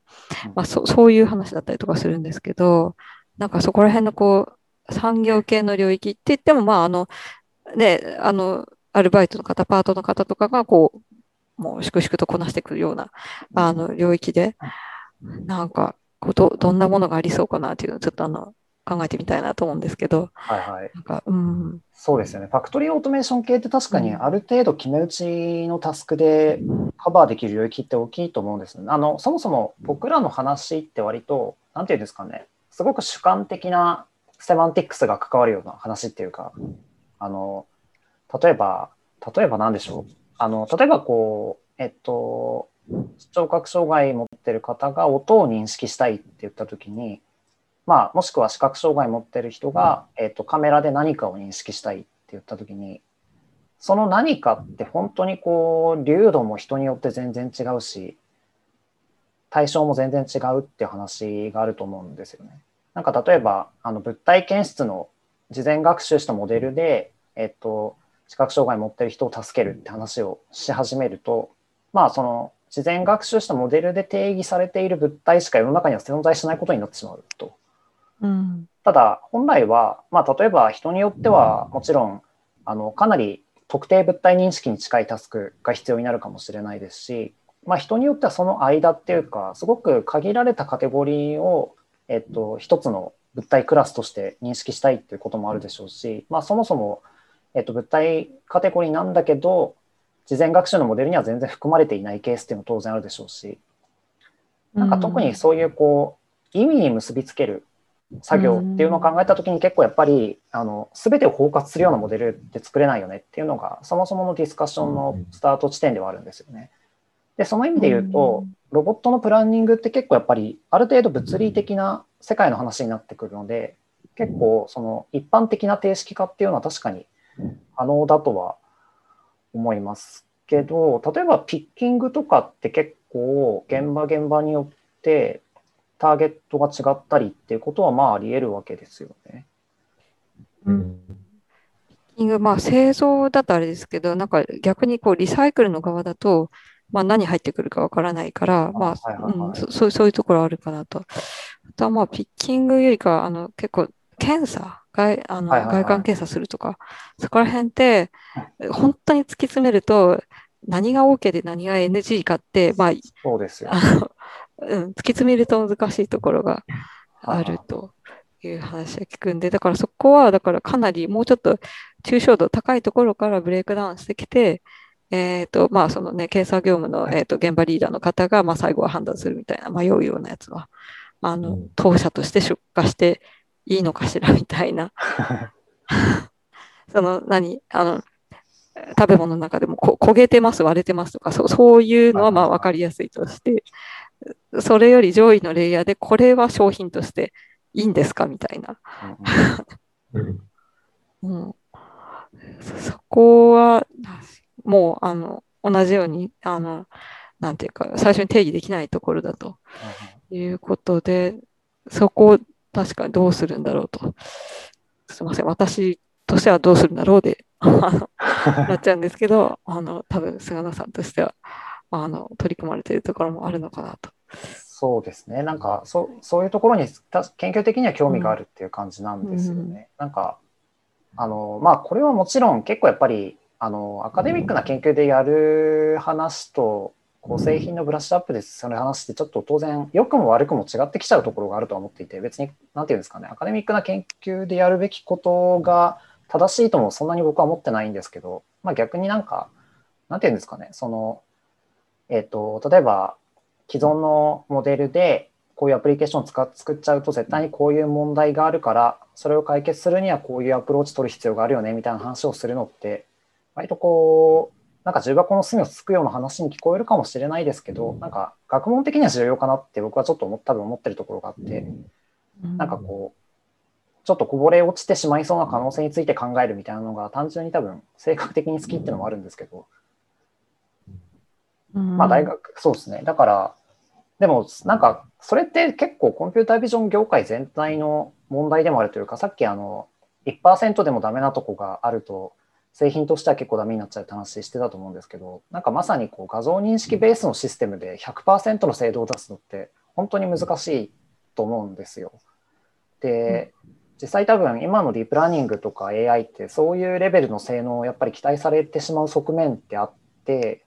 まあ、そそういう話だったりとかするんですけど、なんかそこら辺のこう、産業系の領域って言っても、まあ、あの、ね、あの、アルバイトの方、パートの方とかが、こう、もう粛々とこなしてくるような、あの、領域で、なんか、ど、どんなものがありそうかなっていうのをちょっとあの、考えてみたいなと思うんですけど、はいはい。なんか、うん、そうですよね。ファクトリーオートメーション系って確かにうんある程度決め打ちのタスクでカバーできる領域って大きいと思うんですね。あの、そもそも僕らの話って割と、なんていうんですかね、すごく主観的なセマンティックスが関わるような話っていうか、あの、例えば、例えば何でしょう？あの、例えばこう、えっと、視聴覚障害持ってる方が音を認識したいって言ったときに、まあ、もしくは視覚障害持ってる人が、えっと、カメラで何かを認識したいって言ったときに、その何かって本当にこう、流度も人によって全然違うし、対象も全然違うっていう話があると思うんですよね。なんか例えば、あの物体検出の事前学習したモデルで、えっと、視覚障害持ってる人を助けるって話をし始めると、まあその事前学習したモデルで定義されている物体しか世の中には存在しないことになってしまうと。うん、ただ本来は、まあ、例えば人によってはもちろんあのかなり特定物体認識に近いタスクが必要になるかもしれないですし、まあ、人によってはその間っていうかすごく限られたカテゴリーを、えっと、一つの物体クラスとして認識したいっていうこともあるでしょうし、まあ、そもそも、えっと、物体カテゴリーなんだけど事前学習のモデルには全然含まれていないケースっていうのも当然あるでしょうしなんか特にそういうこう意味に結びつける作業っていうのを考えた時に結構やっぱりあの全てを包括するようなモデルって作れないよねっていうのがそもそものディスカッションのスタート地点ではあるんですよね。でその意味で言うとロボットのプランニングって結構やっぱりある程度物理的な世界の話になってくるので結構その一般的な定式化っていうのは確かに可能だとは思いますけど、例えばピッキングとかって結構現場現場によってターゲットが違ったりっていうことはまああり得るわけですよね。うん。まあ製造だとあれですけど、なんか逆にこうリサイクルの側だと、まあ何入ってくるかわからないから、まあ、うん、そそういうところあるかなと。あとはまあピッキングよりかは、あの結構検査、外あのはいはいはい外観検査するとか、そこら辺って本当に突き詰めると何が OK で何が NG かって、まあ、そうですよ。あの、うん、突き詰めると難しいところがあるという話は聞くんで、だからそこは、だからかなりもうちょっと抽象度高いところからブレイクダウンしてきて、えっと、まあ、そのね、検査業務の、えっと、現場リーダーの方が、まあ、最後は判断するみたいな、迷うようなやつは、あのうん、当社として出荷していいのかしらみたいな、その、何、あの、食べ物の中でもこ焦げてます、割れてますとか、そうそういうのはまあ分かりやすいとして、それより上位のレイヤーで、これは商品としていいんですかみたいな。うん そこは、もう、あの、同じように、あの、なんていうか、最初に定義できないところだということで、そこを確かにどうするんだろうと。すみません、私としてはどうするんだろうで、なっちゃうんですけど、あの、多分菅野さんとしては、あの、取り組まれているところもあるのかなと。そうですね。なんかそそういうところにた研究的には興味があるっていう感じなんですよね。なんかあのまあこれはもちろん結構やっぱりあのアカデミックな研究でやる話とこう製品のブラッシュアップでその話ってちょっと当然良くも悪くも違ってきちゃうところがあるとは思っていて別に何て言うんですかねアカデミックな研究でやるべきことが正しいともそんなに僕は思ってないんですけど、まあ、逆になんか何て言うんですかねそのえっ、と例えば既存のモデルでこういうアプリケーションを使っ作っちゃうと絶対にこういう問題があるからそれを解決するにはこういうアプローチ取る必要があるよねみたいな話をするのって割とこうなんか重箱の隅をつくような話に聞こえるかもしれないですけどなんか学問的には重要かなって僕はちょっと思多分思ってるところがあってなんかこうちょっとこぼれ落ちてしまいそうな可能性について考えるみたいなのが単純に多分性格的に好きっていうのもあるんですけど。うん、まあ大学、そうですね。だから、でもなんかそれって結構コンピュータービジョン業界全体の問題でもあるというか、さっきあの1%でもダメなとこがあると、製品としては結構ダメになっちゃうって話してたと思うんですけど、なんかまさにこう画像認識ベースのシステムで100%の精度を出すのって本当に難しいと思うんですよ。で、実際多分今のディープラーニングとか AI ってそういうレベルの性能をやっぱり期待されてしまう側面ってあって、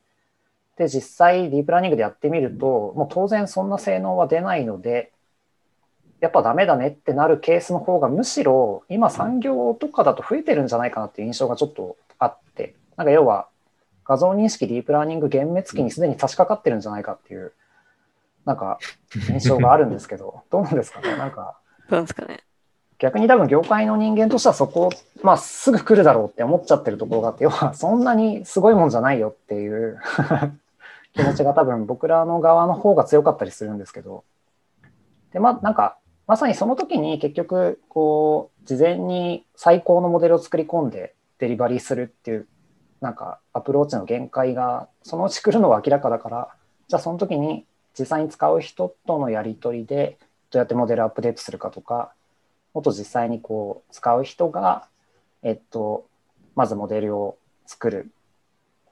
で、実際ディープラーニングでやってみると、もう当然そんな性能は出ないので、やっぱダメだねってなるケースの方がむしろ今産業とかだと増えてるんじゃないかなっていう印象がちょっとあって、なんか要は画像認識ディープラーニング幻滅期にすでに差し掛かってるんじゃないかっていう、なんか印象があるんですけど、どうなんですかね？なんかどうなんですかね？逆に多分業界の人間としてはそこを、まあ、すぐ来るだろうって思っちゃってるところがあって要はそんなにすごいもんじゃないよっていう 気持ちが多分僕らの側の方が強かったりするんですけど。でまあなんかまさにその時に結局こう事前に最高のモデルを作り込んでデリバリーするっていうなんかアプローチの限界がそのうち来るのは明らかだからじゃあその時に実際に使う人とのやり取りでどうやってモデルアップデートするかとかもっと実際にこう使う人が、えっと、まずモデルを作る。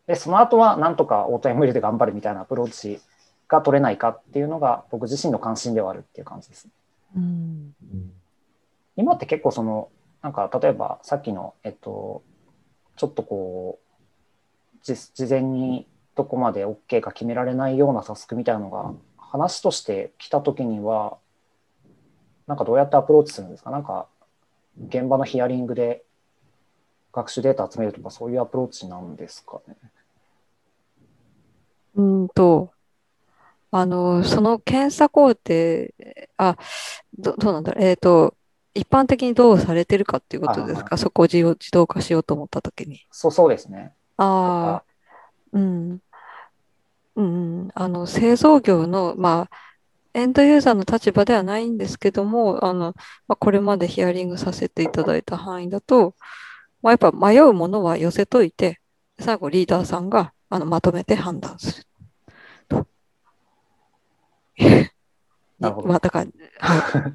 で、その後はなんとかオート ML で頑張るみたいなアプローチが取れないかっていうのが僕自身の関心ではあるっていう感じですね。うん。今って結構その、なんか例えばさっきの、えっと、ちょっとこう、じ事前にどこまで OK か決められないようなタスクみたいなのが話として来た時には、なんかどうやってアプローチするんですか？なんか現場のヒアリングで学習データ集めるとかそういうアプローチなんですかね？うんと、あの、その検査工程、あ、ど、どうなんだろう。えっと、一般的にどうされてるかっていうことですか？そこを自動自動化しようと思ったときに。そうそうですね。ああ、うん。うんうん。あの、製造業の、まあ、エンドユーザーの立場ではないんですけども、あの、まあ、これまでヒアリングさせていただいた範囲だと、まあ、やっぱ迷うものは寄せといて、最後リーダーさんがあのまとめて判断すると。なるほどまあ、だから、は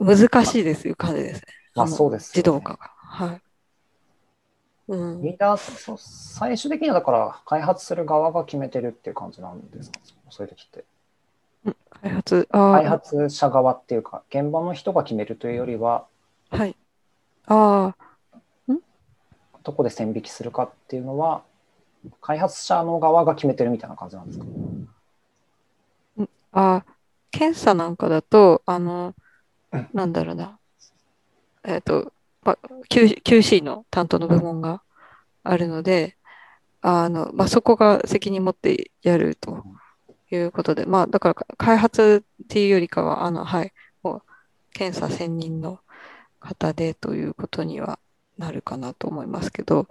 い、難しいですいう感じですね。まあのそうですよね自動化が。はい。うん、リーダー、そう最終的にはだから開発する側が決めてるっていう感じなんですか？そういう時って。開発、あ開発者側っていうか、現場の人が決めるというよりは、あ、はい。ああ、どこで線引きするかっていうのは、開発者の側が決めてるみたいな感じなんですか？あ、検査なんかだと、あのうん、なんだろうな、えっと、まあ、Q、QC の担当の部門があるので、あの、まあ、そこが責任持ってやるということで、まあ、だから開発っていうよりかは、あの、はい、もう検査専任の方でということにはなるかなと思いますけど、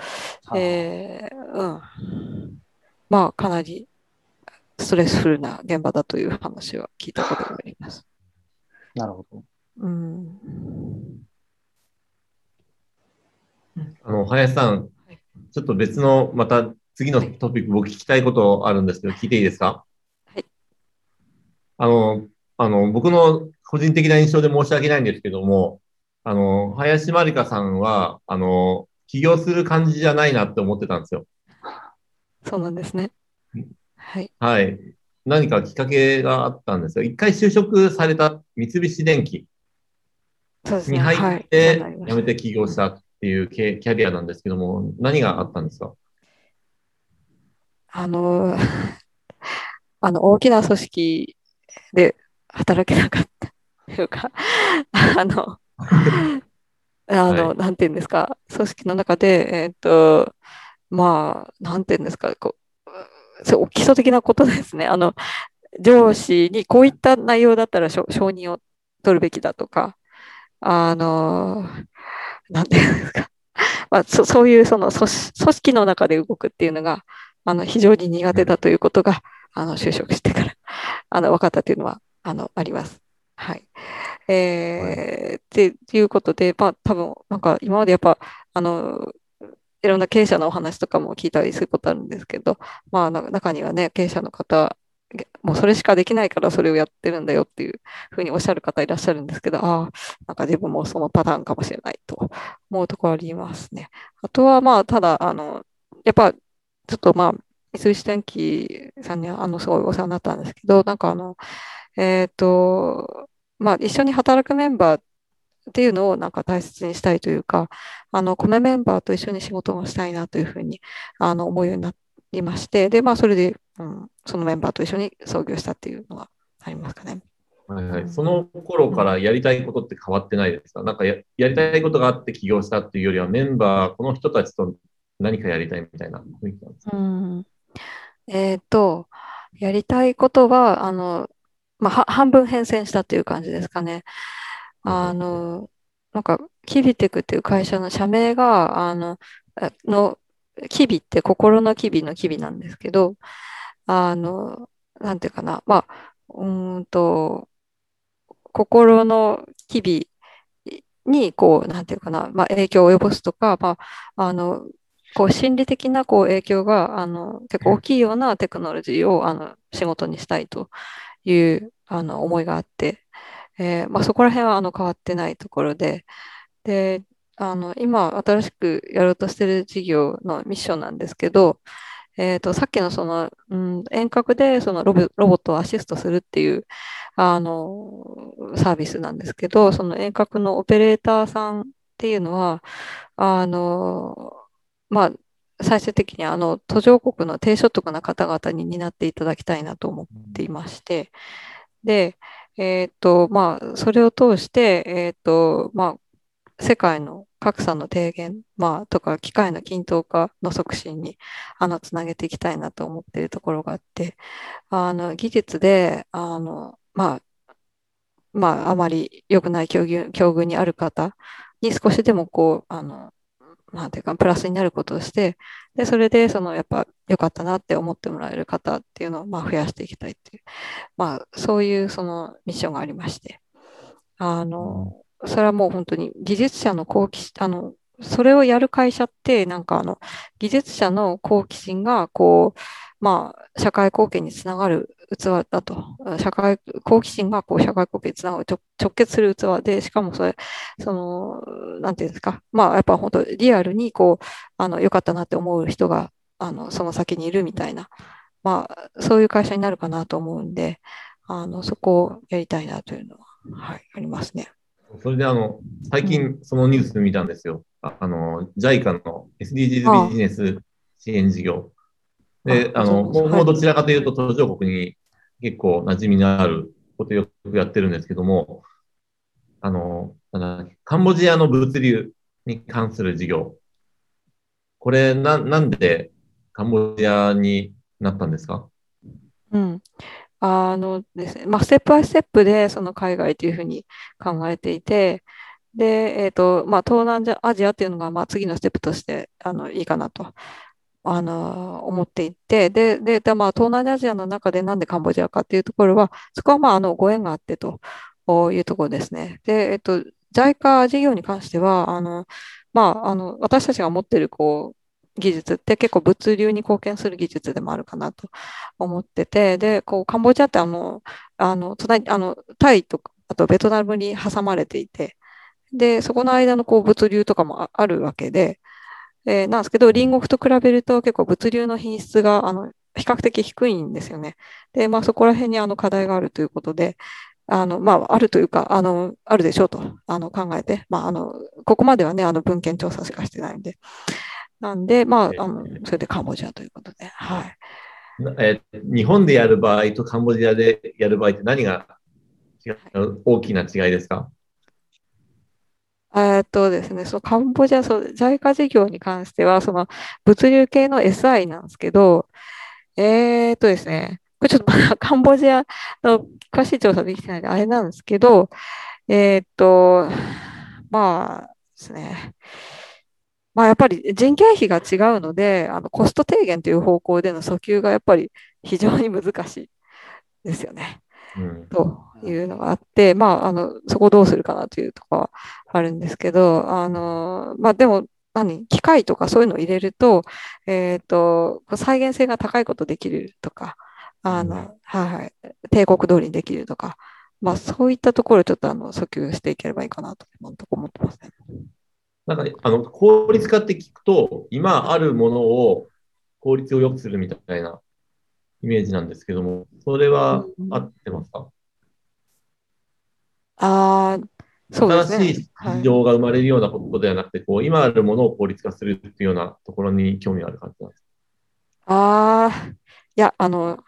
えーうん。まあ、かなりストレスフルな現場だという話は聞いたことがあります。なるほど。うん。あの、林さんはい、ちょっと別の、また次のトピック、僕聞きたいことあるんですけど、聞いていいですか？はい。あの、あの、僕の個人的な印象で申し訳ないんですけども、あの、林まりかさんは、あの、起業する感じじゃないなって思ってたんですよ。そうなんですねうん。はい。はい。何かきっかけがあったんですよ。一回就職された三菱電機。に入はい。って辞めて起業したっていうキャリアなんですけども、何があったんですか？あの、あの、大きな組織で働けなかったというか、あの、あの、はなんていうんですか、組織の中で、えっと、まあ、なんていうんですか、こう、基礎的なことですね。あの、上司にこういった内容だったら承承認を取るべきだとか、あの、なんていうんですか、まあ、そそういうその組織組織の中で動くっていうのが、あの、非常に苦手だということが、あの、就職してから、あの、分かったというのは、あの、あります。はい。えー、っていうことで、まあ、多分、なんか、今までやっぱ、あの、いろんな経営者のお話とかも聞いたりすることあるんですけど、まあ、中にはね、経営者の方、もうそれしかできないからそれをやってるんだよっていうふうにおっしゃる方いらっしゃるんですけど、ああ、なんか自分もそのパターンかもしれないと思うところありますね。あとは、まあ、ただ、あの、やっぱ、ちょっとまあ、三菱電機さんには、あの、すごいお世話になったんですけど、なんかあの、えっと、まあ、一緒に働くメンバーっていうのをなんか大切にしたいというか、あの、米メンバーと一緒に仕事をしたいなというふうに、あの、思うようになりまして、で、まあ、それで、うん、そのメンバーと一緒に創業したっていうのがありますかね。はいはい、その頃からやりたいことって変わってないですか？なんかややりたいことがあって起業したっていうよりは、メンバー、この人たちと何かやりたいみたいな雰囲気なんですか？うん。えっと、やりたいことは、あの、まあ、は半分変遷したっていう感じですかね。あの、なんか、キビテクっていう会社の社名が、あの、の、キビって心の機微の機微なんですけど、あの、なんていうかな、まあ、うんと、心の機微に、こう、なんていうかな、まあ、影響を及ぼすとか、まあ、あの、こう、心理的な、こう、影響が、あの、結構大きいようなテクノロジーを、あの、仕事にしたいという、あの、思いがあって、えーまあ、そこら辺は、あの、変わってないところで、で、あの、今、新しくやろうとしてる事業のミッションなんですけど、えっと、さっきのその、うん、遠隔でそのロボ、ロボットをアシストするっていう、あの、サービスなんですけど、その遠隔のオペレーターさんっていうのは、あの、まあ、最終的にあの、途上国の低所得な方々に担っていただきたいなと思っていまして、で、えっと、まあ、それを通して、えっと、まあ、世界の格差の低減、まあ、とか、機械の均等化の促進に、あの、つなげていきたいなと思っているところがあって、あの、技術で、あの、まあ、まあ、あまり良くない境遇、境遇にある方に少しでもこう、あの、なんていうか、プラスになることをして、で、それで、その、やっぱ、良かったなって思ってもらえる方っていうのを、まあ、増やしていきたいっていう、まあ、そういう、その、ミッションがありまして、あの、それはもう本当に技術者の好奇、あの、それをやる会社って、なんかあの、技術者の好奇心が、こう、まあ、社会貢献につながる器だと。社会、好奇心がこう社会貢献につながる直直結する器で、しかもそれ、その、なんていうんですか。まあ、やっぱ本当リアルにこう、あの、良かったなって思う人が、あの、その先にいるみたいな、まあ、そういう会社になるかなと思うんで、あの、そこをやりたいなというのは、はい、ありますね。それであの、最近そのニュース見たんですよ。ああの、JICA の SDGs ビジネス支援事業。で、あの、そうもうどちらかというと途上国に結構馴染みのあることをよくやってるんですけども、あの、カンボジアの物流に関する事業。これ、な、なんでカンボジアになったんですか？うん。あのですね、まあ、ステップバイステップでその海外というふうに考えていて、で、えっと、まあ、東南アジアっていうのが、まあ、次のステップとして、あの、いいかなと、あの、思っていて、で、で、でまあ、東南アジアの中でなんでカンボジアかっていうところは、そこは、まあ、あの、ご縁があってというところですね。で、えっと、JICA 事業に関しては、あの、まあ、あの、私たちが持ってる、こう、技術って結構物流に貢献する技術でもあるかなと思ってて、で、こう、カンボジアってあの、あの、隣、あの、タイとか、あとベトナムに挟まれていて、で、そこの間のこう物流とかもああるわけで、えーなんですけど、隣国と比べると結構物流の品質が、あの、比較的低いんですよね。で、まあそこら辺にあの課題があるということで、あの、まあ、あるというか、あの、あるでしょうと、あの、考えて、まあ、あの、ここまではね、あの、文献調査しかしてないんで。なんで、まあ、あの、それでカンボジアということで、はい。なえー日本でやる場合とカンボジアでやる場合って何が違う大きな違いですか？えっとですね、そのカンボジア、そう、JICA 事業に関しては、その物流系の SI なんですけど、えーっとですね、これちょっとまだ カンボジアの詳しい調査できてないんで、あれなんですけど、えーっと、まあですね、まあやっぱり人件費が違うので、あのコスト低減という方向での訴求がやっぱり非常に難しいですよね。うん。というのがあって、まあ、あの、そこをどうするかなというところはあるんですけど、あの、まあ、でも、何、機械とかそういうのを入れると、えっと、再現性が高いことできるとか、あうんの、はいはい、帝国通りにできるとか、まあ、そういったところをちょっとあの、訴求していければいいかなと、今のと思ってますね。なんかね、あの、効率化って聞くと、今あるものを効率を良くするみたいなイメージなんですけども、それはうん合ってますか？ああ、そうですね。新しい市場が生まれるようなことではなくて、こう、今あるものを効率化するっていうようなところに興味がある感じなんですああ、いや、あの、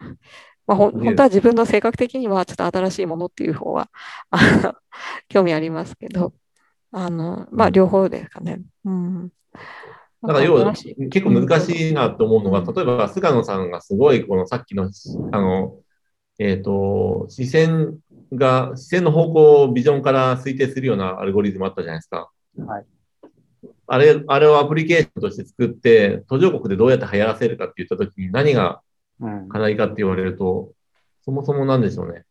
まあ、ほ本当は自分の性格的にはちょっと新しいものっていう方は、あの、興味ありますけど、あの、まあ、うん両方ですかね。うん。だから要は結構難しいなと思うのが、うん例えば菅野さんがすごいこのさっきの、あの、えっ、と、視線が、視線の方向をビジョンから推定するようなアルゴリズムあったじゃないですか。はい。あれ、あれをアプリケーションとして作って、途上国でどうやって流行らせるかって言ったときに何がうん。課題かって言われると、そもそもなんでしょうね。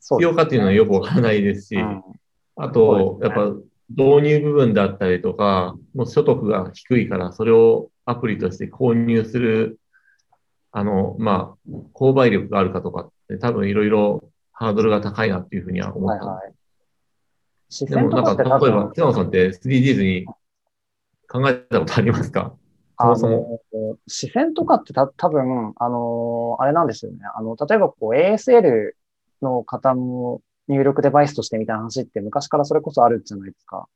必要かっていうのはよくわからないですし、うんあと、やっぱ導入部分だったりとか、もう所得が低いから、それをアプリとして購入する、あの、まあ、購買力があるかとかって、多分いろいろハードルが高いなっていうふうには思った。はいはい。視でもなんか、例えば、分、瀬野さんって 3Ds に考えたことありますか？そあもそもの、視線とかってた多分、あの、あれなんですよね。あの、例えばこう ASL の方の入力デバイスとしてみたいな話って昔からそれこそあるじゃないですか。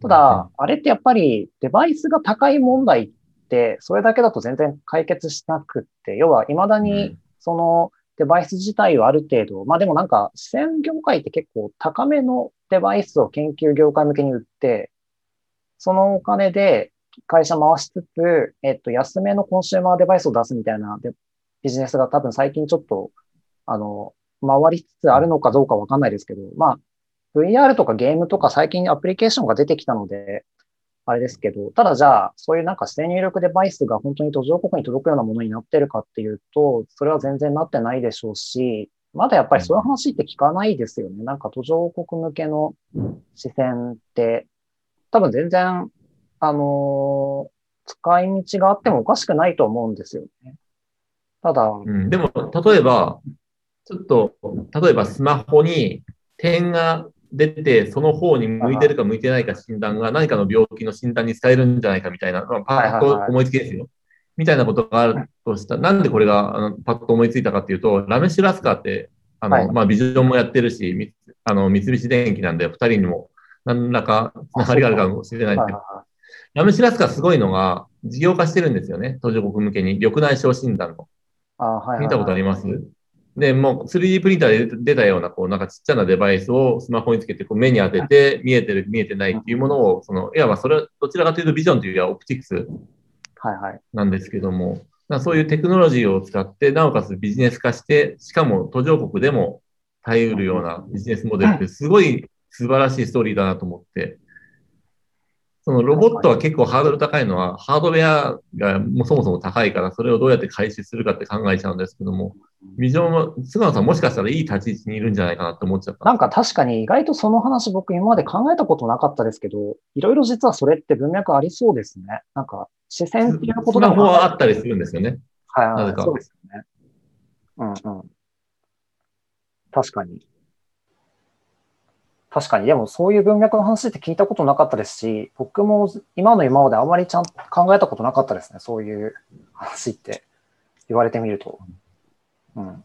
ただ、あれってやっぱりデバイスが高い問題って、それだけだと全然解決しなくって、要は未だにそのデバイス自体をある程度、まあでもなんか、視線業界って結構高めのデバイスを研究業界向けに売って、そのお金で会社回しつつ、えっと、安めのコンシューマーデバイスを出すみたいなでビジネスが多分最近ちょっと、あの、回りつつあるのかどうかわかんないですけど、まあ、VR とかゲームとか最近アプリケーションが出てきたので、あれですけど、ただじゃあ、そういうなんか指定入力デバイスが本当に途上国に届くようなものになってるかっていうと、それは全然なってないでしょうし、まだやっぱりそういう話って聞かないですよね。なんか途上国向けの視線って、多分全然、あのー使い道があってもおかしくないと思うんですよね。ただ、うん、でも、例えば、ちょっと、例えばスマホに点が出て、その方に向いてるか向いてないか診断が何かの病気の診断に使えるんじゃないかみたいな、まあ、パッと思いつきですよ。みたいなことがあるとしたら、なんでこれがあのパッと思いついたかっていうと、ラメシュラスカーって、あの、はいまあ、ビジョンもやってるし、みあの、三菱電機なんで、二人にも何らかつながりがあるかもしれないですけど、ラメシュラスカーすごいのが、事業化してるんですよね。途上国向けに。緑内障診断の。あはい見たことあります？で、もう 3D プリンターで出たような、こう、なんかちっちゃなデバイスをスマホにつけて、こう目に当てて、見えてる、見えてないっていうものを、その、いわばそれは、どちらかというとビジョンというよりはオプティクスはいはい。なんですけども、だからそういうテクノロジーを使って、なおかつビジネス化して、しかも途上国でも耐えうるようなビジネスモデルって、すごい素晴らしいストーリーだなと思って、そのロボットは結構ハードル高いのは、ハードウェアがもうそもそも高いから、それをどうやって回収するかって考えちゃうんですけども、ビジョンは、菅野さんもしかしたらいい立ち位置にいるんじゃないかなって思っちゃった。なんか確かに意外とその話僕今まで考えたことなかったですけど、いろいろ実はそれって文脈ありそうですね。なんか視線っていうことスマホはあったりするんですよね。はいはいそうですよね。うんうん。確かに。確かに。でもそういう文脈の話って聞いたことなかったですし、僕も今の今まであまりちゃんと考えたことなかったですね。そういう話って言われてみると。うん。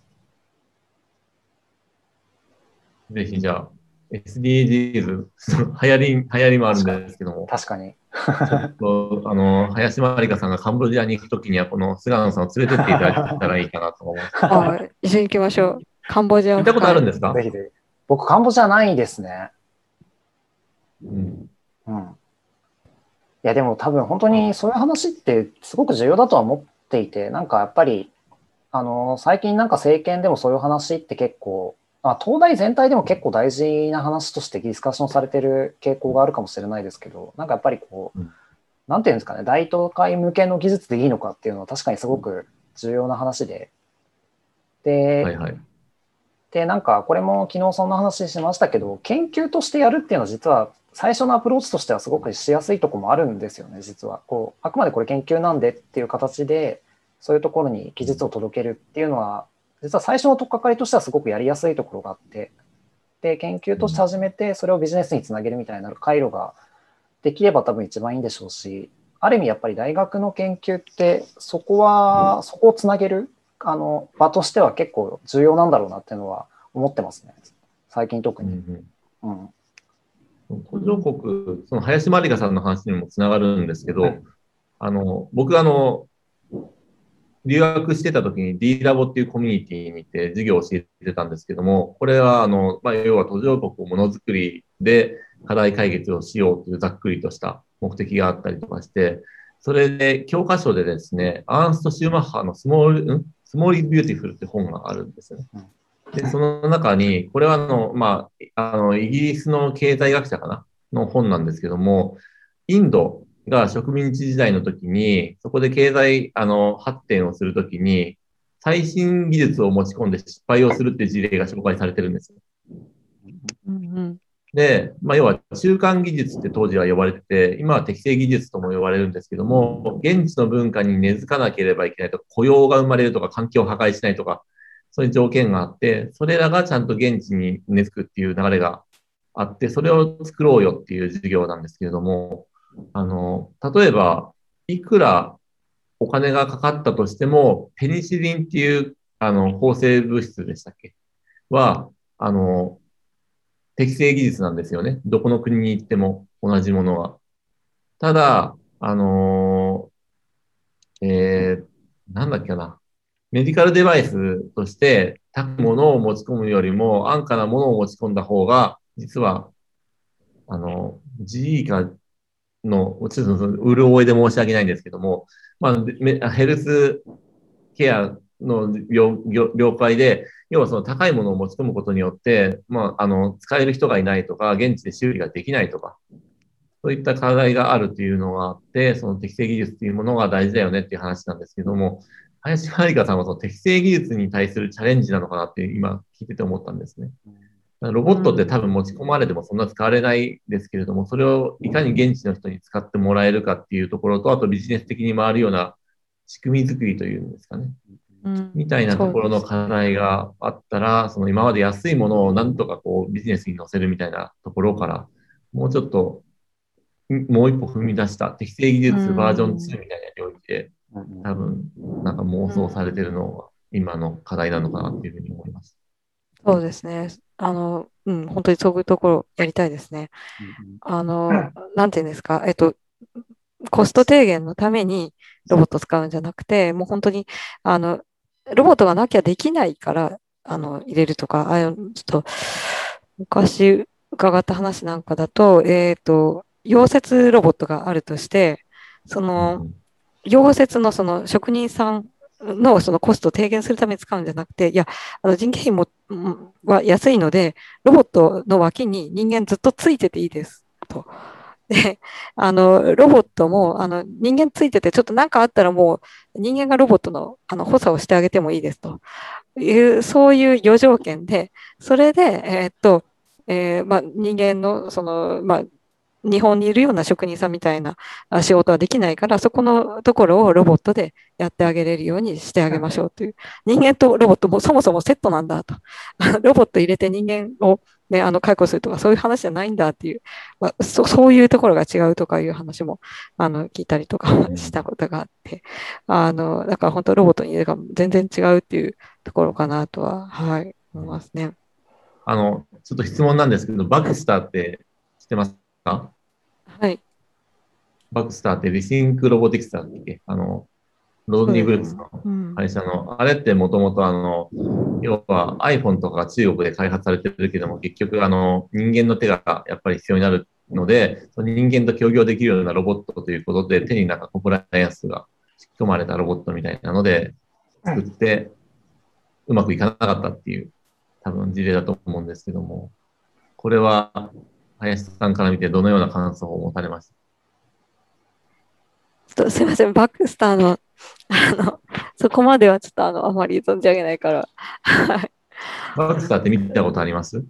ぜひじゃあ、SDGs、流行り、流行りもあるんですけども、確かに。とあの、林真理香さんがカンボジアに行くときには、この菅野さんを連れてっていただけたらいいかなと思います。あ一緒に行きましょう。カンボジア行ったことあるんでですか？ぜひぜひ。僕、カンボジアないですね。うんうん。いや、でも多分本当にそういう話ってすごく重要だとは思っていて、なんかやっぱり、あの、最近なんか政権でもそういう話って結構、あ東大全体でも結構大事な話としてディスカッションされてる傾向があるかもしれないですけど、なんかやっぱりこう、うんなんていうんですかね、大東海向けの技術でいいのかっていうのは確かにすごく重要な話で、で、はいはい。で、なんかこれも昨日そんな話しましたけど、研究としてやるっていうのは実は最初のアプローチとしてはすごくしやすいとこもあるんですよね、実は。こう、あくまでこれ研究なんでっていう形で、そういうところに技術を届けるっていうのは、実は最初の取っかかりとしてはすごくやりやすいところがあって、で、研究として始めて、それをビジネスにつなげるみたいな回路ができれば多分一番いいんでしょうし、ある意味やっぱり大学の研究って、そこは、そこをつなげるあの場としては結構重要なんだろうなっていうのは思ってますね。最近特に。うんうん。うん、途上国、その林真理香さんの話にもつながるんですけど、はいあの、僕あの、留学してた時に D ラボっていうコミュニティにいて授業を教えてたんですけども、これはあの、まあ、要は途上国をものづくりで課題解決をしようというざっくりとした目的があったりとかして、それで教科書でですね、アーンスト・シューマッハの Small、ん？ Small Is Beautiful って本があるんですよね。で、その中に、これはあの、まあ、あの、イギリスの経済学者かな？の本なんですけども、インドが植民地時代の時に、そこで経済、あの、発展をするときに、最新技術を持ち込んで失敗をするっていう事例が紹介されてるんですよ。うんうんで、まあ、要は中間技術って当時は呼ばれてて、今は適正技術とも呼ばれるんですけども、現地の文化に根付かなければいけないとか、雇用が生まれるとか、環境を破壊しないとか、そういう条件があって、それらがちゃんと現地に根付くっていう流れがあって、それを作ろうよっていう授業なんですけれども、あの、例えば、いくらお金がかかったとしても、ペニシリンっていう、あの、抗生物質でしたっけ？は、あの、適正技術なんですよね。どこの国に行っても同じものは。ただ、あのーえー、なんだっけな。メディカルデバイスとして高いものを持ち込むよりも安価なものを持ち込んだ方が、実は、あの、GE がの、ちょっと潤いで申し訳ないんですけども、まあ、めヘルスケアの業業業界で、要はその高いものを持ち込むことによって、まあ、あの、使える人がいないとか、現地で修理ができないとか、そういった課題があるというのがあって、その適正技術というものが大事だよねっていう話なんですけども、林真理香さんはその適正技術に対するチャレンジなのかなって今聞いてて思ったんですね。ロボットって多分持ち込まれてもそんな使われないですけれども、それをいかに現地の人に使ってもらえるかっていうところと、あとビジネス的に回るような仕組み作りというんですかね。うんみたいなところの課題があったら、その今まで安いものをなんとかこうビジネスに乗せるみたいなところから、もうちょっと、んもう一歩踏み出した適正技術バージョン2みたいな領域で、うん多分なんか妄想されてるのが今の課題なのかなっていうふうに思います。そうですね。あの、うん、本当にそういうところやりたいですね。あの、なんていうんですか、えっと、コスト低減のためにロボットを使うんじゃなくて、もう本当に、あの、ロボットがなきゃできないから、あの、入れるとか、ああいうちょっと、昔伺った話なんかだと、えっと、溶接ロボットがあるとして、その、溶接のその職人さんのそのコストを低減するために使うんじゃなくて、いや、あの人件費もは安いので、ロボットの脇に人間ずっとついてていいですと。で、あの、ロボットも、あの、人間ついてて、ちょっと何かあったらもう、人間がロボットの、あの、補佐をしてあげてもいいですという、そういう余条件で、それで、えーっと、えーま、人間の、その、ま、日本にいるような職人さんみたいな仕事はできないから、そこのところをロボットでやってあげれるようにしてあげましょうという。人間とロボットもそもそもセットなんだと。ロボット入れて人間を、ね、あの解雇するとかそういう話じゃないんだっていう、まあ、そそういうところが違うとかいう話もあの聞いたりとかうんしたことがあって、あのだから本当ロボットに全然違うっていうところかなとは、はい、思いますね。あの、ちょっと質問なんですけど、バクスターって知ってますか？はい。バクスターってリシンクロボティクスだっけ？あの、ローニーブルックスのうん。会社の、あれってもともとあの、要は iPhone とか中国で開発されてるけども、結局あの、人間の手がやっぱり必要になるので、その人間と協業できるようなロボットということで、手になんかコンプライアンスが仕込まれたロボットみたいなので、作って、うまくいかなかったっていう、多分事例だと思うんですけども、これは、林さんから見てどのような感想を持たれました？すみません、バックスターの、あの、そこまではちょっとあの、あまり存じ上げないから。はい。バクスターって見たことあります？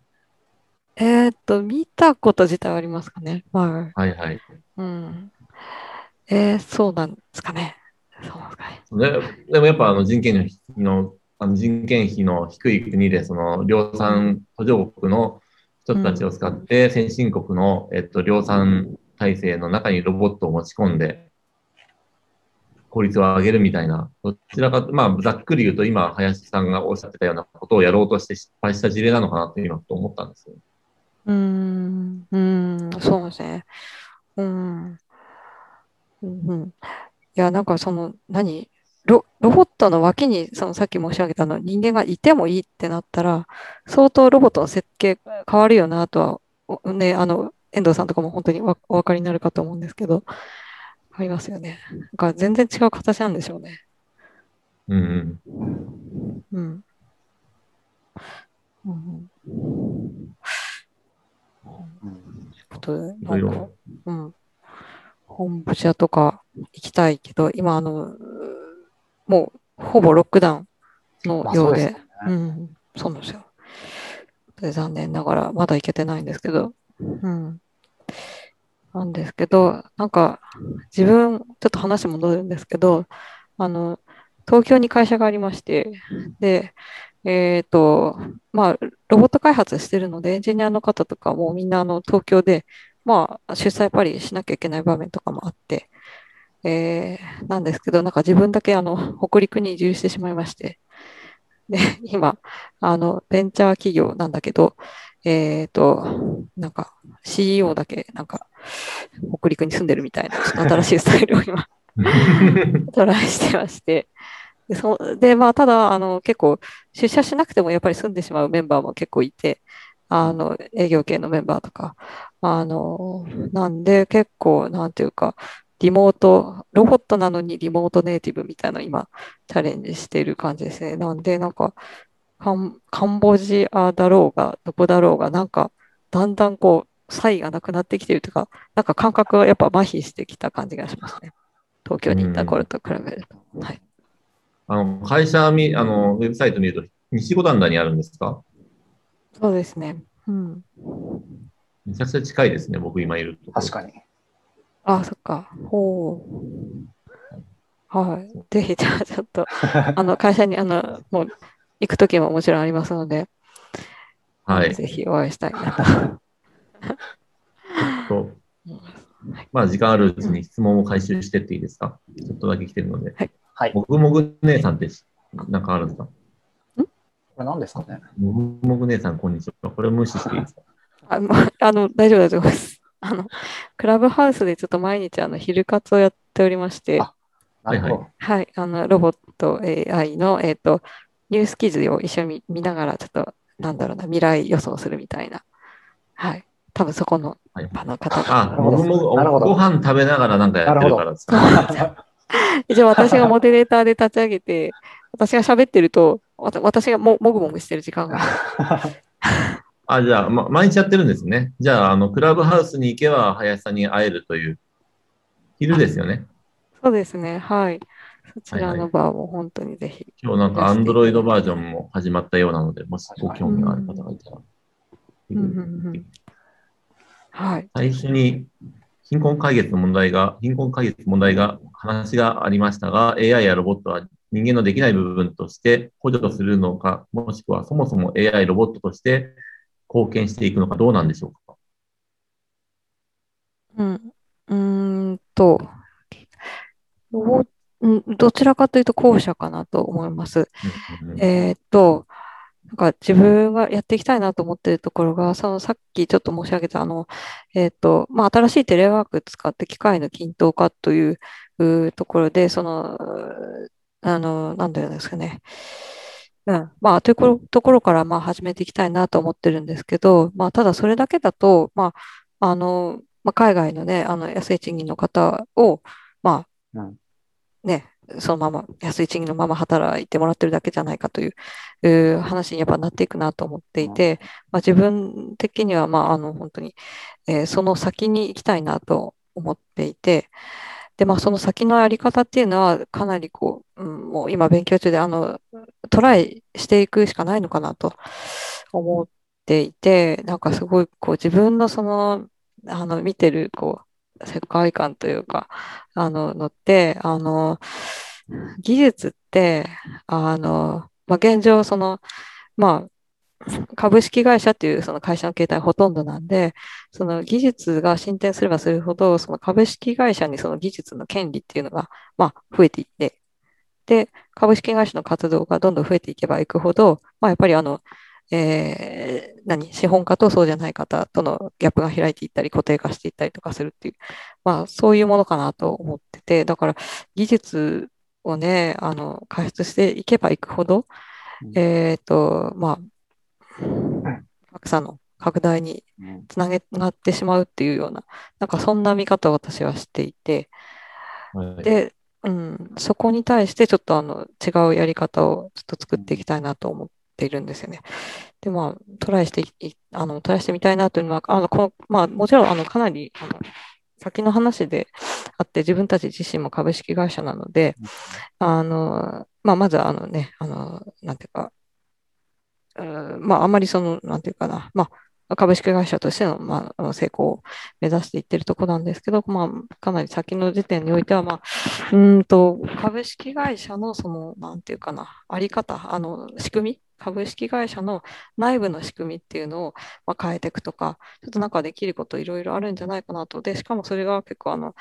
えーっと、見たこと自体はありますかね。はい。はいはい。うん。えー、そうなんですかね。そうなんですかね。ででもやっぱあの人件費のあの人件費の低い国でその量産途上国の人たちを使って先進国の、えっと、量産体制の中にロボットを持ち込んで効率を上げるみたいな、どちらか、まあ、ざっくり言うと今、林さんがおっしゃってたようなことをやろうとして失敗した事例なのかなと今と思ったんですよ。うん、うん、そうですね。うん。うん。いや、なんかその、何？ロ、ロボットの脇に、そのさっき申し上げたの、人間がいてもいいってなったら、相当ロボットの設計変わるよなとは、ね、あの、遠藤さんとかも本当にお分かりになるかと思うんですけど、ありますよね。なんか全然違う形なんでしょうね。うんうん。うん。うんうん。ことなんかうん。本部社とか行きたいけど、今、あの、もうほぼロックダウンのまあようでそうでね。うん、そうなんですよ。で残念ながら、まだ行けてないんですけど、うん。なんですけど、なんか、自分、ちょっと話戻るんですけど、あの、東京に会社がありまして、で、えっと、まあ、ロボット開発してるので、エンジニアの方とかもみんなあの東京で、まあ、主催パリしなきゃいけない場面とかもあって、えーなんですけど、なんか自分だけあの北陸に移住してしまいまして、で、今、あの、ベンチャー企業なんだけど、えっと、なんか CEO だけ、なんか、北陸に住んでるみたいな、新しいスタイルを今、トライしてまして、で、そでまあ、ただ、あの、結構、出社しなくてもやっぱり住んでしまうメンバーも結構いて、あの、営業系のメンバーとか、あの、なんで結構、なんていうか、リモート、ロボットなのにリモートネイティブみたいなの今、チャレンジしている感じですね。なんで、なんか、カンカンボジアだろうが、どこだろうが、なんか、だんだんこう、差異がなくなってきてるとか、なんか感覚がやっぱ麻痺してきた感じがしますね。東京に行った頃と比べると。はい。あの、会社み、あの、ウェブサイト見ると、西五反田にあるんですか？そうですね。うん。めちゃくちゃ近いですね、僕今いると。確かに。あ、そっか。ほう。はい。ぜひ、じゃあちょっと、あの、会社に、あの、もう、行くときももちろんありますので、はい。ぜひお会いしたいなと。とまあ、時間あるうちに質問を回収してっていいですか？ちょっとだけ来てるので。はい。こもぐもぐ姉さんってなんかあるんですか？れ何ですかね？もぐもぐ姉さん、こんにちは。これ無視していいですか？あまあの、大丈夫だと思います。あの、クラブハウスでちょっと毎日、あの、昼活をやっておりまして、あなるほど。はいはい、あの、ロボット AI の、えっ、と、ニュース記事を一緒に見ながら、ちょっと、なんだろうな、未来予想するみたいな。はい。多分そこのはい場の方が。あ、もぐもぐ、なるほどご飯食べながらなんかやってるからですか 一応私がモデレーターで立ち上げて、私が喋ってると、わた私がももぐもぐしてる時間が。あ、じゃあ、ま、毎日やってるんですね。じゃあ、あの、クラブハウスに行けば、林さんに会えるという、昼ですよね。そうですね。はい。そちらはいはいの場も本当にぜひ。今日なんか、アンドロイドバージョンも始まったようなので、もしご興味がある方がいたら。うんうんうんはい。最初に、貧困解決の問題が、貧困解決問題が、話がありましたが、AI やロボットは人間のできない部分として補助するのか、もしくはそもそも AI ロボットとして貢献していくのか、どうなんでしょうか？うん。うーんと、ロボうんどちらかというと後者かなと思います。えーっと、なんか自分がやっていきたいなと思っているところが、そのさっきちょっと申し上げた、あの、えーっと、まあ、新しいテレワーク使って機械の均等化というところで、その、あの、なんていうんですかね。うん。まあ、というところから、まあ、始めていきたいなと思ってるんですけど、まあ、ただそれだけだと、まあ、あの、まあ、海外のね、あの、安い賃金の方を、まあ、うんね、そのまま、安い賃金のまま働いてもらってるだけじゃないかという、話にやっぱなっていくなと思っていて、まあ、自分的には、まあ、あの、本当に、えーその先に行きたいなと思っていて、で、まあ、その先のやり方っていうのは、かなりこう、うん、もう今勉強中で、あの、トライしていくしかないのかなと思っていて、なんかすごい、こう、自分のその、あの、見てる、こう、世界観というか、あの、のって、あの、技術って、あの、まあ、現状、その、まあ、株式会社っていうその会社の形態ほとんどなんで、その技術が進展すればするほど、その株式会社にその技術の権利っていうのが、まあ、増えていって、で、株式会社の活動がどんどん増えていけばいくほど、まあ、やっぱりあの、えー何、資本家とそうじゃない方とのギャップが開いていったり、固定化していったりとかするっていう、まあ、そういうものかなと思ってて、だから、技術をね、あの、開発していけばいくほど、うん。えっと、まあ、格差の拡大にうん。つなげなってしまうっていうような、なんかそんな見方を私はしていて、はい。で、うん、そこに対してちょっとあの違うやり方をちょっと作っていきたいなと思っているんですよね。で、まあ、トライしてあの、トライしてみたいなというのは、あの、この、まあ、もちろん、あの、かなり、あの、先の話であって、自分たち自身も株式会社なので、あの、まあ、まずあのね、あの、なんていうか、うんまあ、あんまりその、なんていうかな、まあ、株式会社としての、まあ成功を目指していってるところなんですけど、まあ、かなり先の時点においては、まあ、うーんと、株式会社のその、なんていうかな、あり方、あの、仕組み、株式会社の内部の仕組みっていうのを、まあ、変えていくとか、ちょっとなんかできることいろいろあるんじゃないかなと。で、しかもそれが結構あの、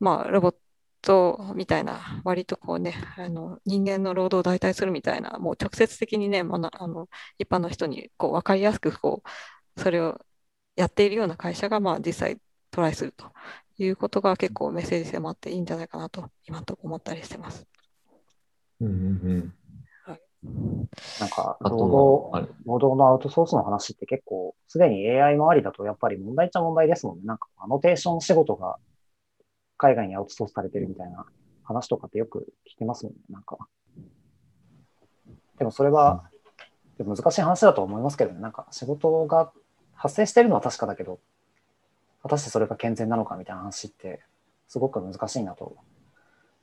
まあ、ロボットみたいな、割とこうね、あの、人間の労働を代替するみたいな、もう直接的にね、まあ、あの、一般の人にこう分かりやすくこう、それをやっているような会社が、まあ、実際トライするということが結構メッセージ性もあっていいんじゃないかなと、今と思ったりしてます。うんうんうんなんか、労は働、労働のアウトソースの話って結構、すでに AI 周りだとやっぱり問題っちゃ問題ですもんね。なんか、アノテーション仕事が海外にアウトソースされてるみたいな話とかってよく聞きますもんね。なんか。でもそれは、でも難しい話だと思いますけどね。なんか、仕事が発生してるのは確かだけど、果たしてそれが健全なのかみたいな話って、すごく難しいなと、